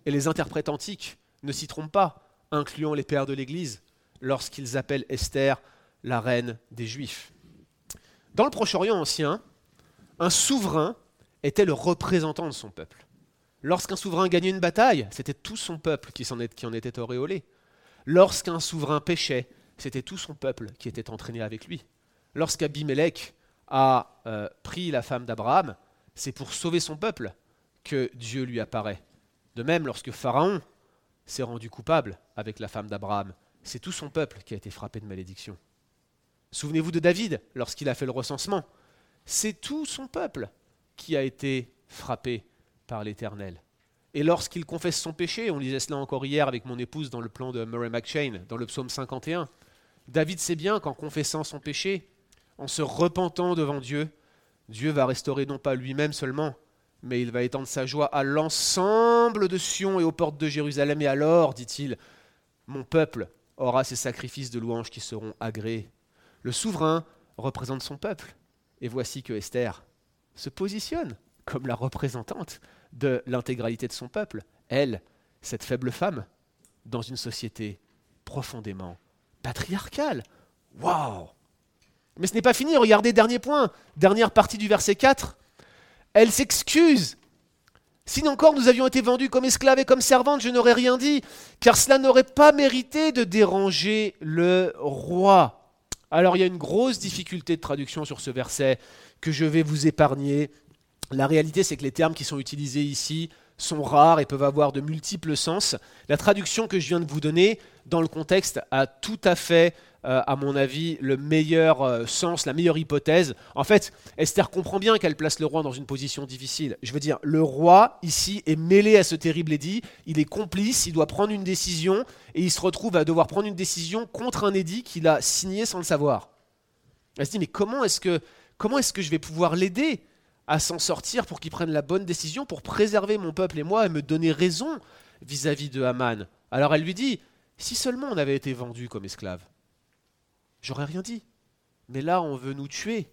Et les interprètes antiques ne s'y trompent pas, incluant les pères de l'Église, lorsqu'ils appellent Esther la reine des Juifs. Dans le Proche-Orient ancien, un souverain était le représentant de son peuple. Lorsqu'un souverain gagnait une bataille, c'était tout son peuple qui, en, était auréolé. Lorsqu'un souverain péchait, c'était tout son peuple qui était entraîné avec lui. Lorsqu'Abimelech a euh, pris la femme d'Abraham, c'est pour sauver son peuple que Dieu lui apparaît. De même, lorsque Pharaon s'est rendu coupable avec la femme d'Abraham, c'est tout son peuple qui a été frappé de malédiction. Souvenez-vous de David lorsqu'il a fait le recensement. C'est tout son peuple qui a été frappé par l'Éternel. Et lorsqu'il confesse son péché, on lisait cela encore hier avec mon épouse dans le plan de Murray McShane, dans le psaume 51, David sait bien qu'en confessant son péché, en se repentant devant Dieu, Dieu va restaurer non pas lui-même seulement, mais il va étendre sa joie à l'ensemble de Sion et aux portes de Jérusalem. Et alors, dit-il, mon peuple aura ses sacrifices de louanges qui seront agréés. Le souverain représente son peuple. Et voici que Esther se positionne comme la représentante de l'intégralité de son peuple. Elle, cette faible femme, dans une société profondément patriarcale. Waouh Mais ce n'est pas fini, regardez, dernier point, dernière partie du verset 4. Elle s'excuse. Si encore nous avions été vendus comme esclaves et comme servantes, je n'aurais rien dit, car cela n'aurait pas mérité de déranger le roi. Alors il y a une grosse difficulté de traduction sur ce verset que je vais vous épargner. La réalité, c'est que les termes qui sont utilisés ici sont rares et peuvent avoir de multiples sens. La traduction que je viens de vous donner, dans le contexte, a tout à fait euh, à mon avis, le meilleur euh, sens, la meilleure hypothèse. En fait, Esther comprend bien qu'elle place le roi dans une position difficile. Je veux dire, le roi, ici, est mêlé à ce terrible édit, il est complice, il doit prendre une décision, et il se retrouve à devoir prendre une décision contre un édit qu'il a signé sans le savoir. Elle se dit, mais comment est-ce que, comment est-ce que je vais pouvoir l'aider à s'en sortir pour qu'il prenne la bonne décision, pour préserver mon peuple et moi, et me donner raison vis-à-vis -vis de Haman Alors elle lui dit, si seulement on avait été vendus comme esclaves, j'aurais rien dit. Mais là, on veut nous tuer.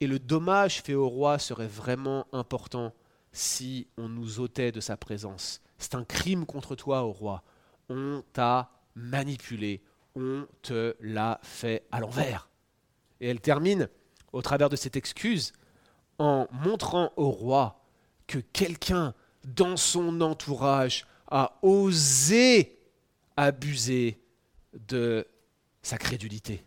Et le dommage fait au roi serait vraiment important si on nous ôtait de sa présence. C'est un crime contre toi, au roi. On t'a manipulé, on te l'a fait à l'envers. Et elle termine, au travers de cette excuse, en montrant au roi que quelqu'un dans son entourage a osé abuser de sa crédulité.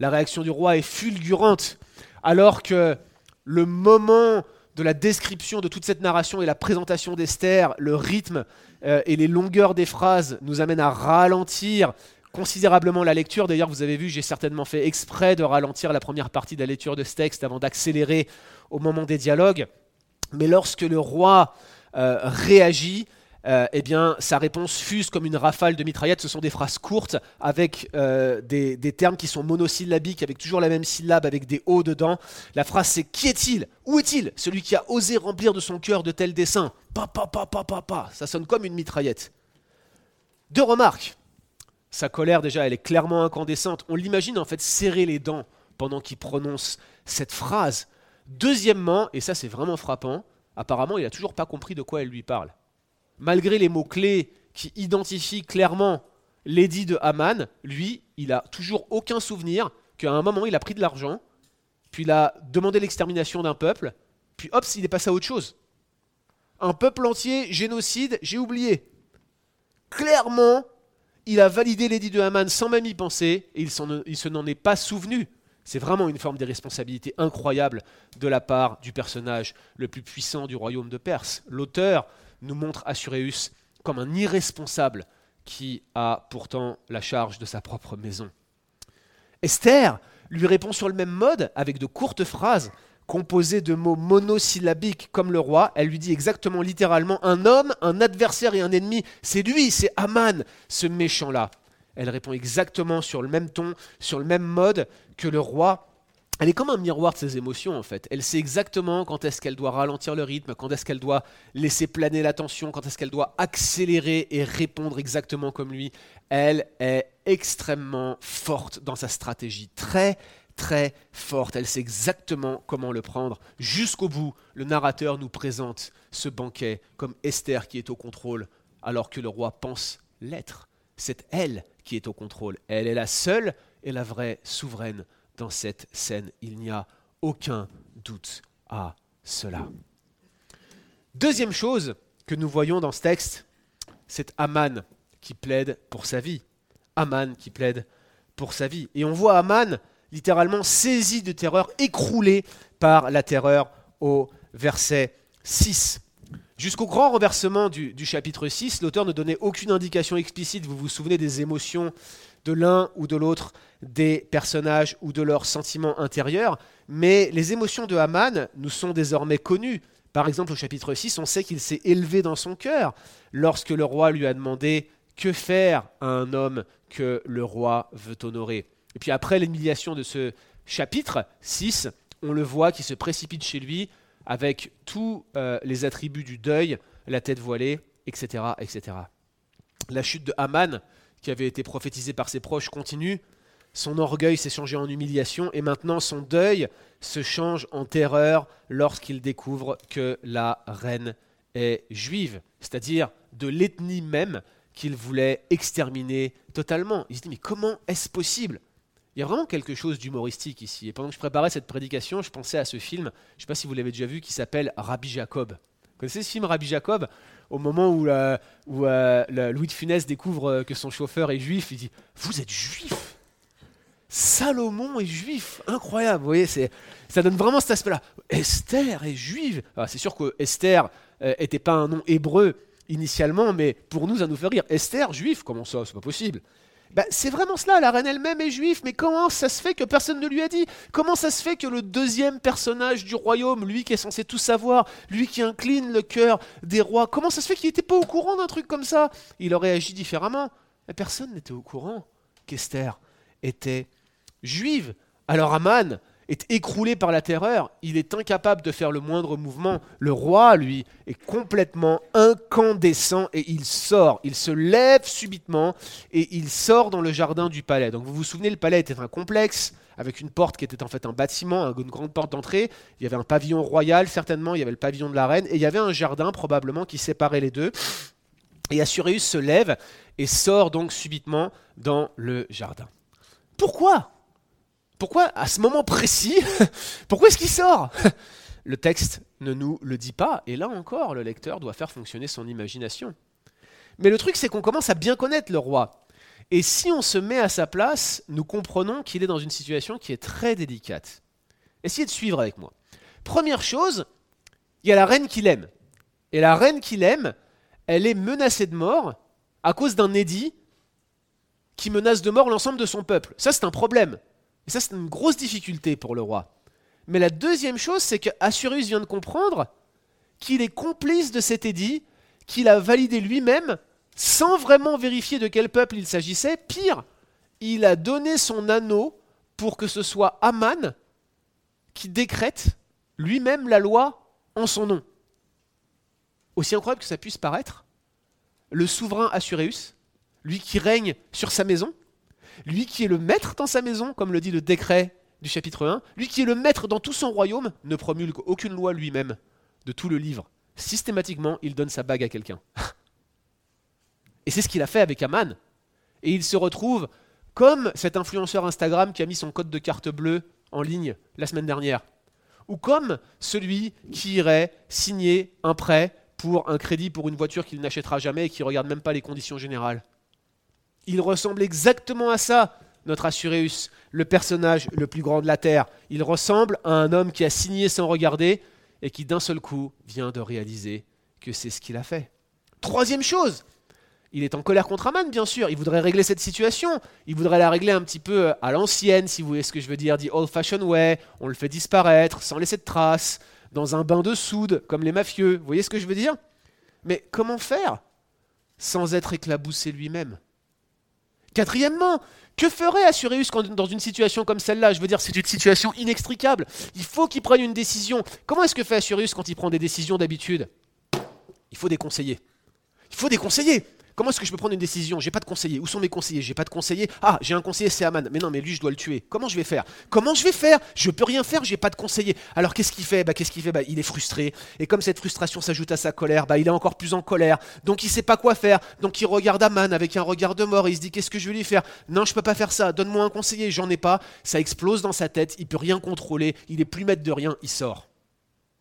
La réaction du roi est fulgurante, alors que le moment de la description de toute cette narration et la présentation d'Esther, le rythme euh, et les longueurs des phrases nous amènent à ralentir considérablement la lecture. D'ailleurs, vous avez vu, j'ai certainement fait exprès de ralentir la première partie de la lecture de ce texte avant d'accélérer au moment des dialogues. Mais lorsque le roi euh, réagit, euh, eh bien, sa réponse fuse comme une rafale de mitraillettes. Ce sont des phrases courtes avec euh, des, termes qui sont monosyllabiques, avec toujours la même syllabe, avec des hauts dedans. La phrase c'est Qui est-il? Où est-il? Celui qui a osé remplir de son cœur de tels desseins. Pa, pa, pa, pa, pa, pa. Ça sonne comme une mitraillette. Deux remarques. Sa colère, déjà, elle est clairement incandescente. On l'imagine en fait serrer les dents pendant qu'il prononce cette phrase. Deuxièmement, et ça c'est vraiment frappant, apparemment il n'a toujours pas compris de quoi elle lui parle malgré les mots-clés qui identifient clairement l'édit de Haman, lui, il a toujours aucun souvenir qu'à un moment il a pris de l'argent, puis il a demandé l'extermination d'un peuple, puis hop, il est passé à autre chose. Un peuple entier, génocide, j'ai oublié. Clairement, il a validé l'édit de Haman sans même y penser, et il, se n'en est pas souvenu. C'est vraiment une forme d'irresponsabilité incroyable de la part du personnage le plus puissant du royaume de Perse. L'auteur nous montre Assuréus comme un irresponsable qui a pourtant la charge de sa propre maison. Esther lui répond sur le même mode, avec de courtes phrases composées de mots monosyllabiques comme le roi. Elle lui dit exactement, littéralement, un homme, un adversaire et un ennemi. C'est lui, c'est Aman, ce méchant-là. Elle répond exactement sur le même ton, sur le même mode que le roi elle est comme un miroir de ses émotions en fait. Elle sait exactement quand est-ce qu'elle doit ralentir le rythme, quand est-ce qu'elle doit laisser planer l'attention, quand est-ce qu'elle doit accélérer et répondre exactement comme lui. Elle est extrêmement forte dans sa stratégie, très très forte. Elle sait exactement comment le prendre. Jusqu'au bout, le narrateur nous présente ce banquet comme Esther qui est au contrôle alors que le roi pense l'être. C'est elle qui est au contrôle. Elle est la seule et la vraie souveraine dans cette scène. Il n'y a aucun doute à cela. Deuxième chose que nous voyons dans ce texte, c'est Aman qui plaide pour sa vie. Aman qui plaide pour sa vie. Et on voit Aman littéralement saisi de terreur, écroulé par la terreur au verset 6. Jusqu'au grand renversement du, chapitre 6, l'auteur ne donnait aucune indication explicite, vous vous souvenez des émotions de l'un ou de l'autre des personnages ou de leurs sentiments intérieurs, mais les émotions de Haman nous sont désormais connues. Par exemple, au chapitre 6, on sait qu'il s'est élevé dans son cœur lorsque le roi lui a demandé que faire à un homme que le roi veut honorer? Et puis après l'humiliation de ce chapitre 6, on le voit qui se précipite chez lui avec tous euh, les attributs du deuil, la tête voilée, etc. etc. La chute de Haman, qui avait été prophétisé par ses proches continue. Son orgueil s'est changé en humiliation et maintenant son deuil se change en terreur lorsqu'il découvre que la reine est juive, c'est-à-dire de l'ethnie même qu'il voulait exterminer totalement. Il se dit mais comment est-ce possible Il y a vraiment quelque chose d'humoristique ici. Et pendant que je préparais cette prédication, je pensais à ce film, je ne sais pas si vous l'avez déjà vu, qui s'appelle Rabbi Jacob connaissez ce film Rabbi Jacob? Au moment où, euh, euh, Louis de Funès découvre euh, que son chauffeur est juif, il dit Vous êtes juif Salomon est juif Incroyable, vous voyez, ça donne vraiment cet aspect-là. Esther est juive Alors, C'est sûr que Esther n'était pas un nom hébreu initialement, mais pour nous, ça nous fait rire. Esther, juif Comment ça? C'est pas possible. Ben, c'est vraiment cela, la reine elle-même est juive, mais comment ça se fait que personne ne lui a dit? Comment ça se fait que le deuxième personnage du royaume, lui qui est censé tout savoir, lui qui incline le cœur des rois, comment ça se fait qu'il n'était pas au courant d'un truc comme ça? Il aurait agi différemment. Personne n'était au courant qu'Esther était juive. Alors Aman est écroulé par la terreur, il est incapable de faire le moindre mouvement. Le roi, lui, est complètement incandescent et il sort. Il se lève subitement et il sort dans le jardin du palais. Donc vous vous souvenez, le palais était un complexe avec une porte qui était en fait un bâtiment, une grande porte d'entrée. Il y avait un pavillon royal, certainement, il y avait le pavillon de la reine, et il y avait un jardin probablement qui séparait les deux. Et Assuréus se lève et sort donc subitement dans le jardin. Pourquoi? Pourquoi à ce moment précis Pourquoi est-ce qu'il sort Le texte ne nous le dit pas, et là encore, le lecteur doit faire fonctionner son imagination. Mais le truc, c'est qu'on commence à bien connaître le roi. Et si on se met à sa place, nous comprenons qu'il est dans une situation qui est très délicate. Essayez de suivre avec moi. Première chose, il y a la reine qu'il aime. Et la reine qu'il aime, elle est menacée de mort à cause d'un édit qui menace de mort l'ensemble de son peuple. Ça, c'est un problème. Et ça, c'est une grosse difficulté pour le roi. Mais la deuxième chose, c'est que Assuérus vient de comprendre qu'il est complice de cet édit, qu'il a validé lui-même, sans vraiment vérifier de quel peuple il s'agissait. Pire, il a donné son anneau pour que ce soit Aman qui décrète lui-même la loi en son nom. Aussi incroyable que ça puisse paraître, le souverain Assuréus, lui qui règne sur sa maison, lui qui est le maître dans sa maison, comme le dit le décret du chapitre 1, lui qui est le maître dans tout son royaume, ne promulgue aucune loi lui-même de tout le livre. Systématiquement, il donne sa bague à quelqu'un. Et c'est ce qu'il a fait avec Aman. Et il se retrouve comme cet influenceur Instagram qui a mis son code de carte bleue en ligne la semaine dernière. Ou comme celui qui irait signer un prêt pour un crédit pour une voiture qu'il n'achètera jamais et qui ne regarde même pas les conditions générales. Il ressemble exactement à ça, notre Assuréus, le personnage le plus grand de la Terre. Il ressemble à un homme qui a signé sans regarder et qui d'un seul coup vient de réaliser que c'est ce qu'il a fait. Troisième chose, il est en colère contre Aman, bien sûr. Il voudrait régler cette situation. Il voudrait la régler un petit peu à l'ancienne, si vous voyez ce que je veux dire, dit old-fashioned way. On le fait disparaître sans laisser de traces, dans un bain de soude, comme les mafieux. Vous voyez ce que je veux dire? Mais comment faire sans être éclaboussé lui-même? Quatrièmement, que ferait Assuréus dans une situation comme celle-là? Je veux dire, c'est une situation inextricable. Il faut qu'il prenne une décision. Comment est-ce que fait Assuréus quand il prend des décisions d'habitude? Il faut des conseillers. Il faut des conseillers. Comment est-ce que je peux prendre une décision? J'ai pas de conseiller. Où sont mes conseillers? J'ai pas de conseiller. Ah, j'ai un conseiller, c'est Aman. Mais non, mais lui, je dois le tuer. Comment je vais faire? Comment je vais faire? Je peux rien faire, j'ai pas de conseiller. Alors qu'est-ce qu'il fait? Bah qu'est-ce qu'il fait? Bah il est frustré. Et comme cette frustration s'ajoute à sa colère, bah il est encore plus en colère. Donc il sait pas quoi faire. Donc il regarde Aman avec un regard de mort et il se dit qu'est-ce que je vais lui faire? Non, je peux pas faire ça. Donne-moi un conseiller. J'en ai pas. Ça explose dans sa tête. Il peut rien contrôler. Il est plus maître de rien. Il sort.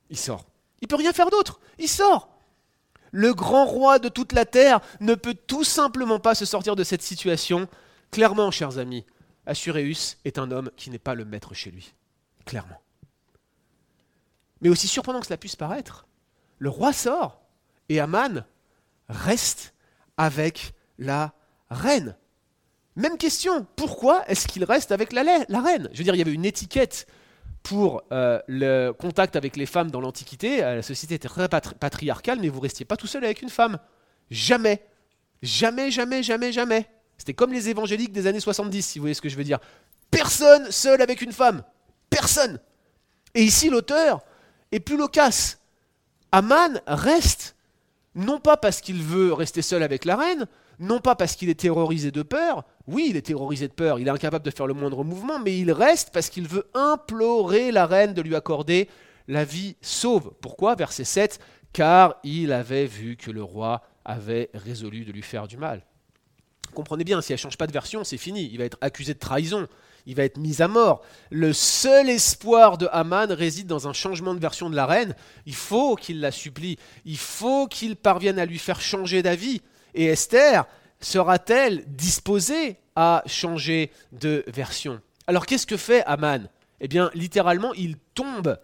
Il sort. Il peut rien faire d'autre. Il sort. Le grand roi de toute la terre ne peut tout simplement pas se sortir de cette situation. Clairement, chers amis, Assuréus est un homme qui n'est pas le maître chez lui. Clairement. Mais aussi surprenant que cela puisse paraître, le roi sort et Aman reste avec la reine. Même question, pourquoi est-ce qu'il reste avec la, la, reine? Je veux dire, il y avait une étiquette pour euh, le contact avec les femmes dans l'Antiquité. Euh, la société était très patri patriarcale, mais vous restiez pas tout seul avec une femme. Jamais. Jamais, jamais, jamais, jamais. C'était comme les évangéliques des années 70, si vous voyez ce que je veux dire. Personne seul avec une femme. Personne. Et ici, l'auteur est plus loquace. Aman reste, non pas parce qu'il veut rester seul avec la reine, non pas parce qu'il est terrorisé de peur, oui, il est terrorisé de peur, il est incapable de faire le moindre mouvement, mais il reste parce qu'il veut implorer la reine de lui accorder la vie sauve. Pourquoi? Verset 7, car il avait vu que le roi avait résolu de lui faire du mal. Comprenez bien, si elle ne change pas de version, c'est fini, il va être accusé de trahison, il va être mis à mort. Le seul espoir de Haman réside dans un changement de version de la reine. Il faut qu'il la supplie, il faut qu'il parvienne à lui faire changer d'avis. Et Esther sera-t-elle disposée à changer de version? Alors qu'est-ce que fait Haman Eh bien, littéralement, il tombe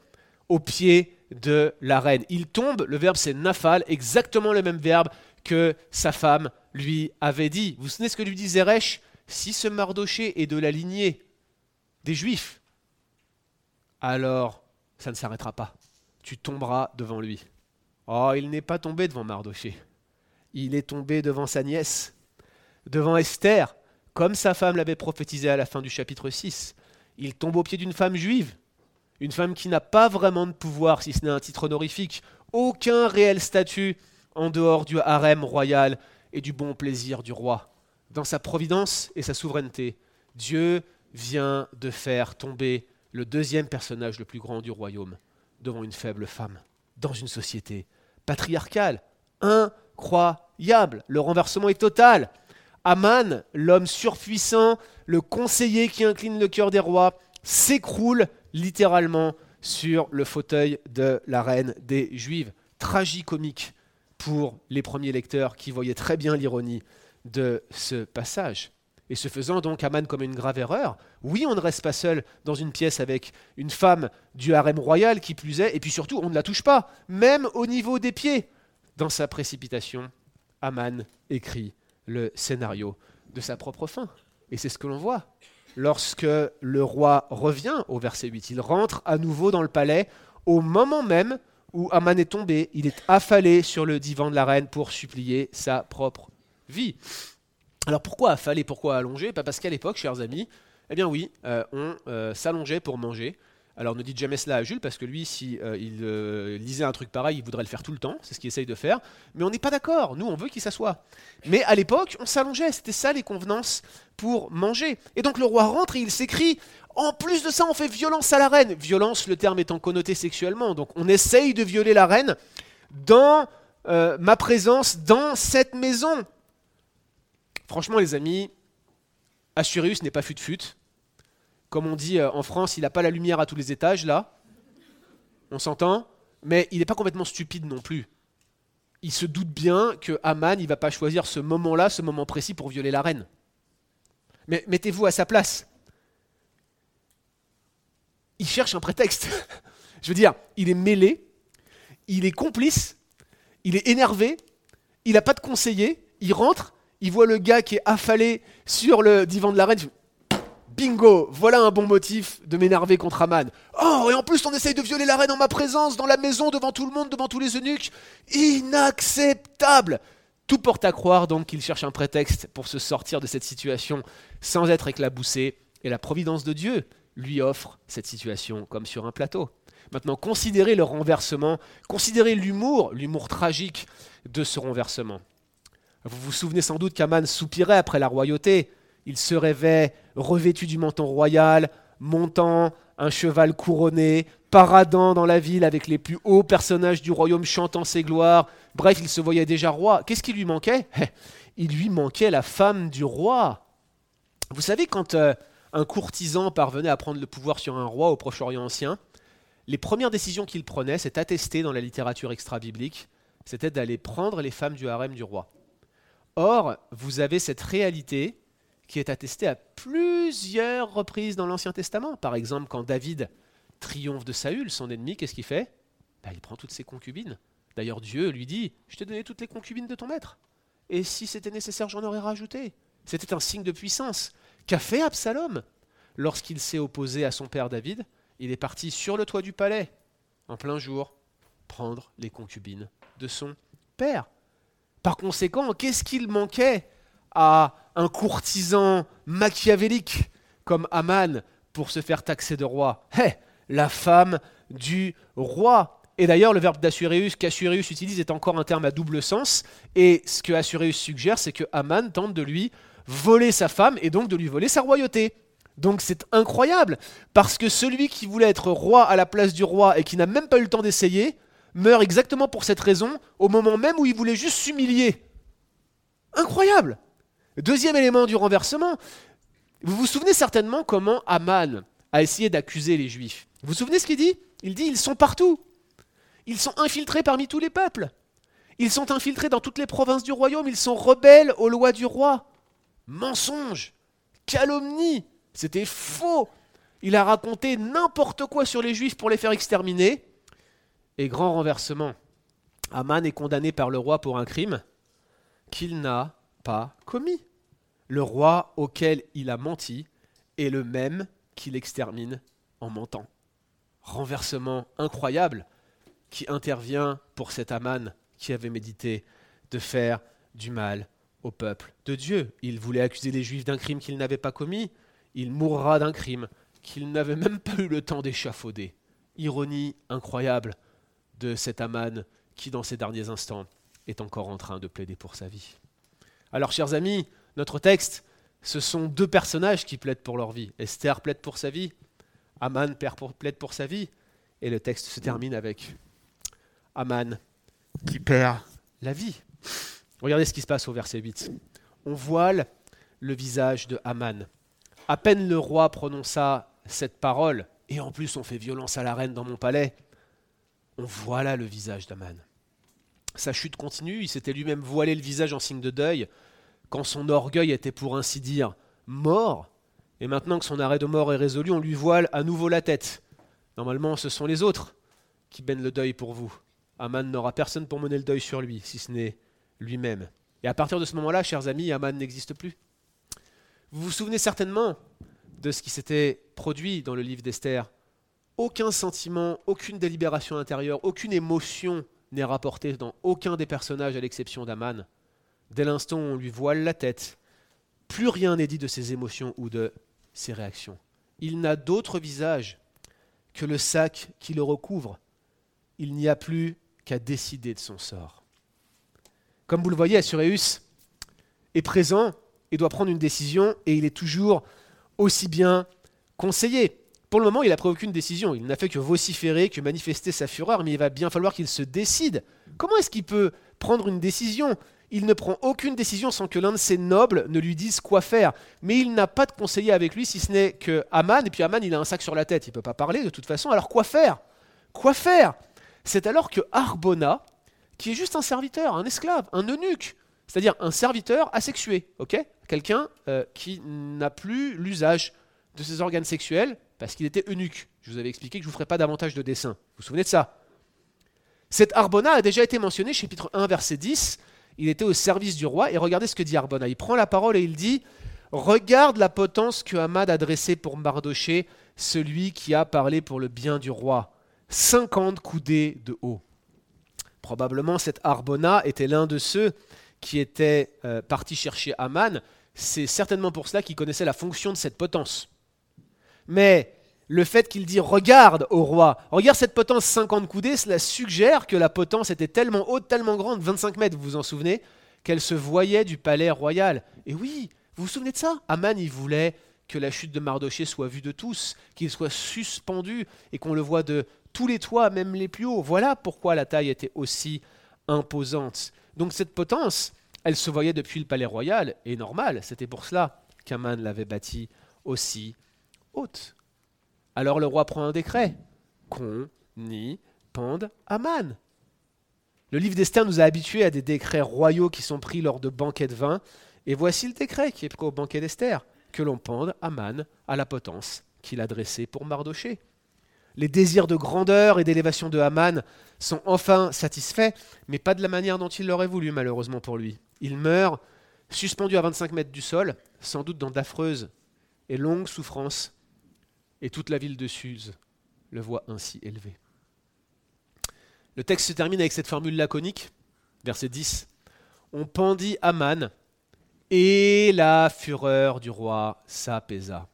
au pied de la reine. Il tombe, le verbe c'est nafal, exactement le même verbe que sa femme lui avait dit. Vous vous souvenez ce que lui dit Zeresh? Si ce Mardoché est de la lignée des Juifs, alors ça ne s'arrêtera pas. Tu tomberas devant lui. Oh, il n'est pas tombé devant Mardoché. Il est tombé devant sa nièce, devant Esther, comme sa femme l'avait prophétisé à la fin du chapitre 6. Il tombe au pied d'une femme juive, une femme qui n'a pas vraiment de pouvoir, si ce n'est un titre honorifique, aucun réel statut en dehors du harem royal et du bon plaisir du roi. Dans sa providence et sa souveraineté, Dieu vient de faire tomber le deuxième personnage le plus grand du royaume devant une faible femme, dans une société patriarcale, incroyable. Le renversement est total. Aman, l'homme surpuissant, le conseiller qui incline le cœur des rois, s'écroule littéralement sur le fauteuil de la reine des Juives. Tragicomique pour les premiers lecteurs qui voyaient très bien l'ironie de ce passage. Et ce faisant donc Aman comme une grave erreur, oui, on ne reste pas seul dans une pièce avec une femme du harem royal qui plus est, et puis surtout, on ne la touche pas, même au niveau des pieds. Dans sa précipitation, Aman écrit le scénario de sa propre fin. Et c'est ce que l'on voit. Lorsque le roi revient au verset 8, il rentre à nouveau dans le palais au moment même où Aman est tombé, il est affalé sur le divan de la reine pour supplier sa propre vie. Alors pourquoi affaler, pourquoi allonger Parce qu'à l'époque, chers amis, eh bien oui, euh, on euh, s'allongeait pour manger. Alors ne dites jamais cela à Jules, parce que lui, si euh, il lisait un truc pareil, il voudrait le faire tout le temps, c'est ce qu'il essaye de faire. Mais on n'est pas d'accord, nous on veut qu'il s'assoie. Mais à l'époque, on s'allongeait, c'était ça les convenances pour manger. Et donc le roi rentre et il s'écrit en plus de ça, on fait violence à la reine. Violence, le terme étant connoté sexuellement. Donc on essaye de violer la reine dans euh, ma présence, dans cette maison. Franchement, les amis, Assurius n'est pas fut-fut. Comme on dit euh, en France, il n'a pas la lumière à tous les étages, là. On s'entend Mais il n'est pas complètement stupide non plus. Il se doute bien que Aman, il va pas choisir ce moment-là, ce moment précis pour violer la reine. Mais mettez-vous à sa place il cherche un prétexte. Je veux dire, il est mêlé, il est complice, il est énervé, il n'a pas de conseiller, il rentre, il voit le gars qui est affalé sur le divan de la reine. Bingo, voilà un bon motif de m'énerver contre Aman. Oh, et en plus on essaye de violer la reine en ma présence, dans la maison, devant tout le monde, devant tous les eunuques. Inacceptable Tout porte à croire donc qu'il cherche un prétexte pour se sortir de cette situation sans être éclaboussé. Et la providence de Dieu, lui offre cette situation comme sur un plateau. Maintenant, considérez le renversement, considérez l'humour, l'humour tragique de ce renversement. Vous vous souvenez sans doute qu'Aman soupirait après la royauté. Il se rêvait revêtu du menton royal, montant un cheval couronné, paradant dans la ville avec les plus hauts personnages du royaume chantant ses gloires. Bref, il se voyait déjà roi. Qu'est-ce qui lui manquait? Il lui manquait la femme du roi. Vous savez, quand euh, un courtisan parvenait à prendre le pouvoir sur un roi au Proche-Orient ancien, les premières décisions qu'il prenait, c'est attesté dans la littérature extra-biblique, c'était d'aller prendre les femmes du harem du roi. Or, vous avez cette réalité qui est attestée à plusieurs reprises dans l'Ancien Testament. Par exemple, quand David triomphe de Saül, son ennemi, qu'est-ce qu'il fait? Ben, Il prend toutes ses concubines. D'ailleurs, Dieu lui dit, je t'ai donné toutes les concubines de ton maître. Et si c'était nécessaire, j'en aurais rajouté. C'était un signe de puissance. Qu'a fait Absalom Lorsqu'il s'est opposé à son père David, il est parti sur le toit du palais, en plein jour, prendre les concubines de son père. Par conséquent, qu'est-ce qu'il manquait? À un courtisan machiavélique comme Aman pour se faire taxer de roi hey, La femme du roi. Et d'ailleurs, le verbe d'Assuréus qu'Assuréus utilise est encore un terme à double sens. Et ce que Assuréus suggère, c'est que Aman tente de lui voler sa femme et donc de lui voler sa royauté. Donc c'est incroyable, parce que celui qui voulait être roi à la place du roi et qui n'a même pas eu le temps d'essayer, meurt exactement pour cette raison, au moment même où il voulait juste s'humilier. Incroyable Deuxième élément du renversement, Vous vous souvenez certainement comment Aman a essayé d'accuser les Juifs. Vous vous souvenez ce qu'il dit? Il dit ils sont partout. Ils sont infiltrés parmi tous les peuples. Ils sont infiltrés dans toutes les provinces du royaume. Ils sont rebelles aux lois du roi. Mensonge, calomnie, c'était faux. Il a raconté n'importe quoi sur les Juifs pour les faire exterminer. Et grand renversement, Aman est condamné par le roi pour un crime qu'il n'a pas commis. Le roi auquel il a menti est le même qu'il extermine en mentant. Renversement incroyable qui intervient pour cet Aman qui avait médité de faire du mal au peuple de Dieu. Il voulait accuser les Juifs d'un crime qu'il n'avait pas commis. Il mourra d'un crime qu'il n'avait même pas eu le temps d'échafauder. Ironie incroyable de cet Aman qui, dans ces derniers instants, est encore en train de plaider pour sa vie. Alors, chers amis, notre texte, ce sont deux personnages qui plaident pour leur vie. Esther plaide pour sa vie, Aman plaide pour sa vie, et le texte se termine avec Aman qui perd la vie. Regardez ce qui se passe au verset 8. On voile le visage de Aman. À peine le roi prononça cette parole, et en plus on fait violence à la reine dans mon palais, on voila le visage d'Aman. Sa chute continue, il s'était lui-même voilé le visage en signe de deuil, quand son orgueil était pour ainsi dire mort, et maintenant que son arrêt de mort est résolu, on lui voile à nouveau la tête. Normalement, ce sont les autres qui baignent le deuil pour vous. Aman n'aura personne pour mener le deuil sur lui, si ce n'est lui-même. Et à partir de ce moment-là, chers amis, Aman n'existe plus. Vous vous souvenez certainement de ce qui s'était produit dans le livre d'Esther. Aucun sentiment, aucune délibération intérieure, aucune émotion n'est rapportée dans aucun des personnages à l'exception d'Aman. Dès l'instant où on lui voile la tête, plus rien n'est dit de ses émotions ou de ses réactions. Il n'a d'autre visage que le sac qui le recouvre. Il n'y a plus qu'à décider de son sort. Comme vous le voyez, Assuréus est présent et doit prendre une décision et il est toujours aussi bien conseillé. Pour le moment, il n'a pris aucune décision. Il n'a fait que vociférer, que manifester sa fureur, mais il va bien falloir qu'il se décide. Comment est-ce qu'il peut prendre une décision Il ne prend aucune décision sans que l'un de ses nobles ne lui dise quoi faire. Mais il n'a pas de conseiller avec lui, si ce n'est que Aman, et puis Aman, il a un sac sur la tête, il ne peut pas parler de toute façon. Alors quoi faire? Quoi faire? C'est alors que Arbona, qui est juste un serviteur, un esclave, un eunuque, c'est-à-dire un serviteur asexué, ok? Quelqu'un euh, qui n'a plus l'usage de ses organes sexuels parce qu'il était eunuque. Je vous avais expliqué que je ne vous ferai pas davantage de dessins. Vous vous souvenez de ça? Cet Arbona a déjà été mentionné, chapitre 1, verset 10. Il était au service du roi, et regardez ce que dit Arbona. Il prend la parole et il dit Regarde la potence que Hamad a dressée pour Mardoché, celui qui a parlé pour le bien du roi. 50 coudées de haut. Probablement cet Arbona était l'un de ceux qui étaient euh, partis chercher Aman. C'est certainement pour cela qu'il connaissait la fonction de cette potence. Mais le fait qu'il dit regarde au roi, regarde cette potence 50 coudées, cela suggère que la potence était tellement haute, tellement grande, 25 mètres, vous vous en souvenez, qu'elle se voyait du palais royal. Et oui, vous vous souvenez de ça? Aman, il voulait que la chute de Mardoché soit vue de tous, qu'il soit suspendu et qu'on le voit de tous les toits, même les plus hauts. Voilà pourquoi la taille était aussi imposante. Donc cette potence, elle se voyait depuis le palais royal, et normal, c'était pour cela qu'Aman l'avait bâti aussi haute. Alors le roi prend un décret, qu'on y pende Aman. Le livre d'Esther nous a habitués à des décrets royaux qui sont pris lors de banquets de vin, et voici le décret qui est pris au banquet d'Esther, que l'on pende Aman à la potence qu'il a dressée pour Mardoché les désirs de grandeur et d'élévation de Haman sont enfin satisfaits, mais pas de la manière dont il l'aurait voulu, malheureusement pour lui. Il meurt, suspendu à 25 mètres du sol, sans doute dans d'affreuses et longues souffrances, et toute la ville de Suse le voit ainsi élevé. Le texte se termine avec cette formule laconique, verset 10. On pendit Haman, et la fureur du roi s'apaisa.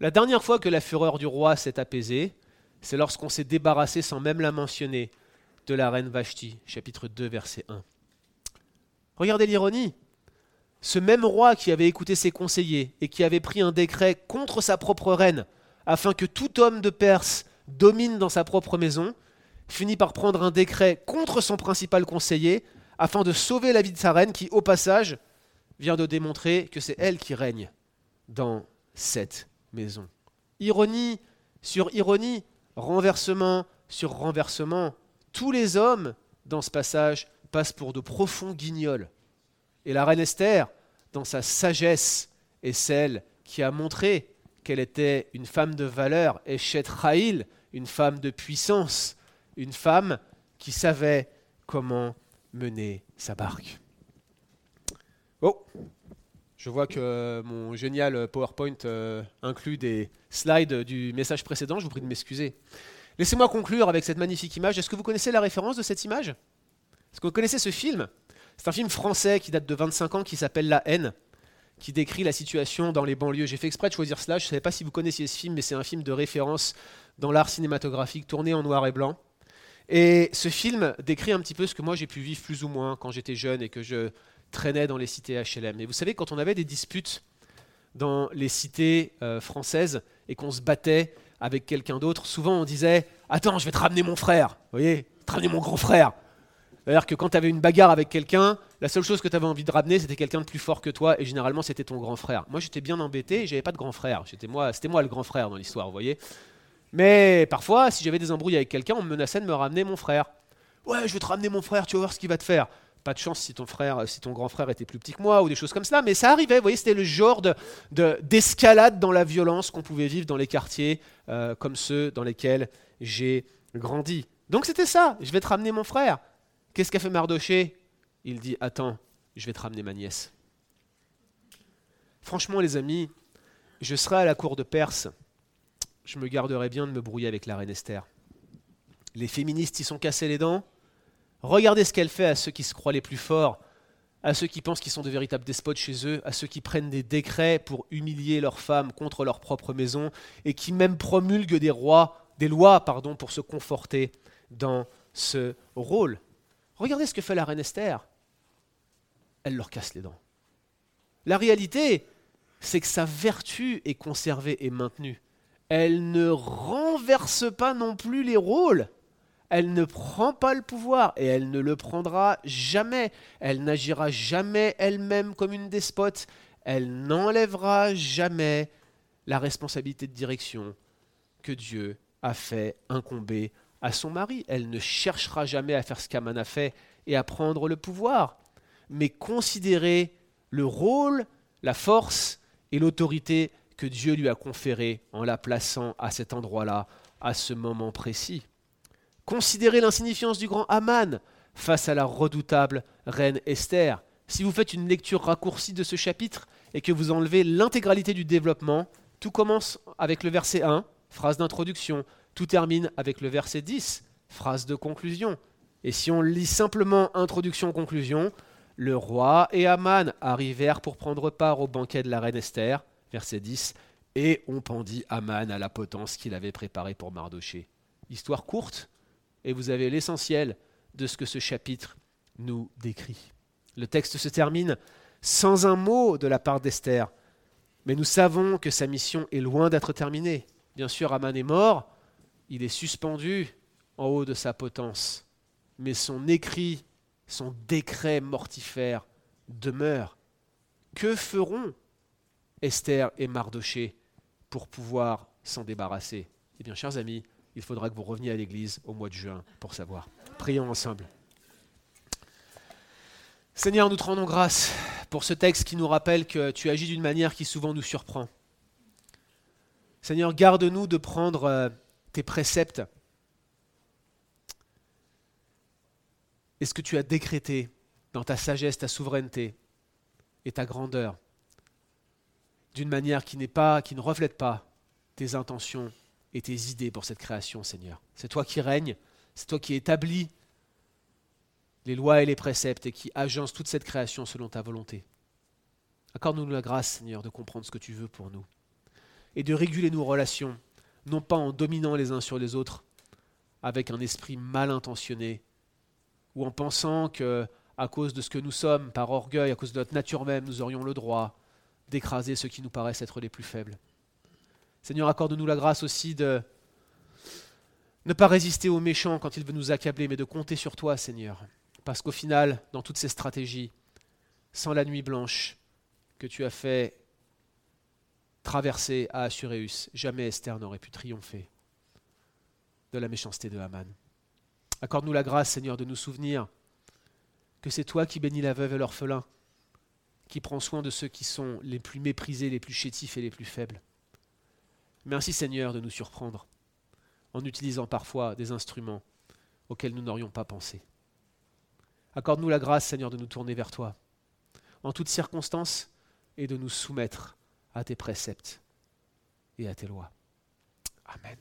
La dernière fois que la fureur du roi s'est apaisée, c'est lorsqu'on s'est débarrassé, sans même la mentionner, de la reine Vashti, chapitre 2, verset 1. Regardez l'ironie. Ce même roi qui avait écouté ses conseillers et qui avait pris un décret contre sa propre reine, afin que tout homme de Perse domine dans sa propre maison, finit par prendre un décret contre son principal conseiller, afin de sauver la vie de sa reine, qui, au passage, vient de démontrer que c'est elle qui règne dans cette maison. Ironie sur ironie, renversement sur renversement, tous les hommes dans ce passage passent pour de profonds guignols. Et la reine Esther, dans sa sagesse, est celle qui a montré qu'elle était une femme de valeur, et Raïl, une femme de puissance, une femme qui savait comment mener sa barque. Oh, je vois que mon génial PowerPoint euh, inclut des slides du message précédent, je vous prie de m'excuser. Laissez-moi conclure avec cette magnifique image. Est-ce que vous connaissez la référence de cette image? Est-ce que vous connaissez ce film? C'est un film français qui date de 25 ans qui s'appelle La haine, qui décrit la situation dans les banlieues. J'ai fait exprès de choisir cela, je ne savais pas si vous connaissiez ce film, mais c'est un film de référence dans l'art cinématographique tourné en noir et blanc. Et ce film décrit un petit peu ce que moi j'ai pu vivre plus ou moins quand j'étais jeune et que je traînait dans les cités HLM. Et vous savez, quand on avait des disputes dans les cités euh, françaises et qu'on se battait avec quelqu'un d'autre, souvent on disait Attends, je vais te ramener mon frère. Vous voyez Te ramener mon grand frère. C'est-à-dire que quand tu avais une bagarre avec quelqu'un, la seule chose que tu avais envie de ramener, c'était quelqu'un de plus fort que toi, et généralement c'était ton grand frère. Moi j'étais bien embêté, et j'avais pas de grand frère. C'était moi, c'était moi le grand frère dans l'histoire, vous voyez. Mais parfois, si j'avais des embrouilles avec quelqu'un, on me menaçait de me ramener mon frère. Ouais, je vais te ramener mon frère, tu vas voir ce qu'il va te faire pas de chance si ton frère, si ton grand frère était plus petit que moi ou des choses comme ça, mais ça arrivait. Vous voyez, c'était le genre de, d'escalade dans la violence qu'on pouvait vivre dans les quartiers euh, comme ceux dans lesquels j'ai grandi. Donc c'était ça. Je vais te ramener mon frère. Qu'est-ce qu'a fait Mardoché? Il dit Attends, je vais te ramener ma nièce. Franchement, les amis, je serai à la cour de Perse. Je me garderai bien de me brouiller avec la reine Esther. Les féministes y sont cassés les dents. Regardez ce qu'elle fait à ceux qui se croient les plus forts, à ceux qui pensent qu'ils sont de véritables despotes chez eux, à ceux qui prennent des décrets pour humilier leurs femmes contre leur propre maison et qui même promulguent des, rois, des lois pardon, pour se conforter dans ce rôle. Regardez ce que fait la reine Esther. Elle leur casse les dents. La réalité, c'est que sa vertu est conservée et maintenue. Elle ne renverse pas non plus les rôles elle ne prend pas le pouvoir et elle ne le prendra jamais. Elle n'agira jamais elle-même comme une despote. Elle n'enlèvera jamais la responsabilité de direction que Dieu a fait incomber à son mari. Elle ne cherchera jamais à faire ce qu'Aman a fait et à prendre le pouvoir, mais considérer le rôle, la force et l'autorité que Dieu lui a conféré en la plaçant à cet endroit-là, à ce moment précis. Considérez l'insignifiance du grand Aman face à la redoutable reine Esther. Si vous faites une lecture raccourcie de ce chapitre et que vous enlevez l'intégralité du développement, tout commence avec le verset 1, phrase d'introduction, tout termine avec le verset 10, phrase de conclusion. Et si on lit simplement introduction-conclusion, le roi et Aman arrivèrent pour prendre part au banquet de la reine Esther, verset 10, et on pendit Aman à la potence qu'il avait préparée pour Mardoché. Histoire courte, et vous avez l'essentiel de ce que ce chapitre nous décrit. Le texte se termine sans un mot de la part d'Esther, mais nous savons que sa mission est loin d'être terminée. Bien sûr, Aman est mort, il est suspendu en haut de sa potence, mais son écrit, son décret mortifère demeure. Que feront Esther et Mardoché pour pouvoir s'en débarrasser? Eh bien, chers amis, il faudra que vous reveniez à l'église au mois de juin pour savoir. Prions ensemble. Seigneur, nous te rendons grâce pour ce texte qui nous rappelle que tu agis d'une manière qui souvent nous surprend. Seigneur, garde-nous de prendre euh, tes préceptes et ce que tu as décrété dans ta sagesse, ta souveraineté et ta grandeur d'une manière qui n'est pas, qui ne reflète pas tes intentions et tes idées pour cette création, Seigneur? C'est toi qui règnes, c'est toi qui établis les lois et les préceptes et qui agence toute cette création selon ta volonté. Accorde-nous la grâce, Seigneur, de comprendre ce que tu veux pour nous et de réguler nos relations, non pas en dominant les uns sur les autres avec un esprit mal intentionné ou en pensant que à cause de ce que nous sommes, par orgueil, à cause de notre nature même, nous aurions le droit d'écraser ceux qui nous paraissent être les plus faibles. Seigneur, accorde-nous la grâce aussi de ne pas résister aux méchants quand il veut nous accabler, mais de compter sur toi, Seigneur. Parce qu'au final, dans toutes ces stratégies, sans la nuit blanche que tu as fait traversé à Assuréus, jamais Esther n'aurait pu triompher de la méchanceté de Haman. Accorde-nous la grâce, Seigneur, de nous souvenir que c'est toi qui bénis la veuve et l'orphelin, qui prends soin de ceux qui sont les plus méprisés, les plus chétifs et les plus faibles. Merci, Seigneur, de nous surprendre en utilisant parfois des instruments auxquels nous n'aurions pas pensé. Accorde-nous la grâce, Seigneur, de nous tourner vers toi en toutes circonstances et de nous soumettre à tes préceptes et à tes lois. Amen.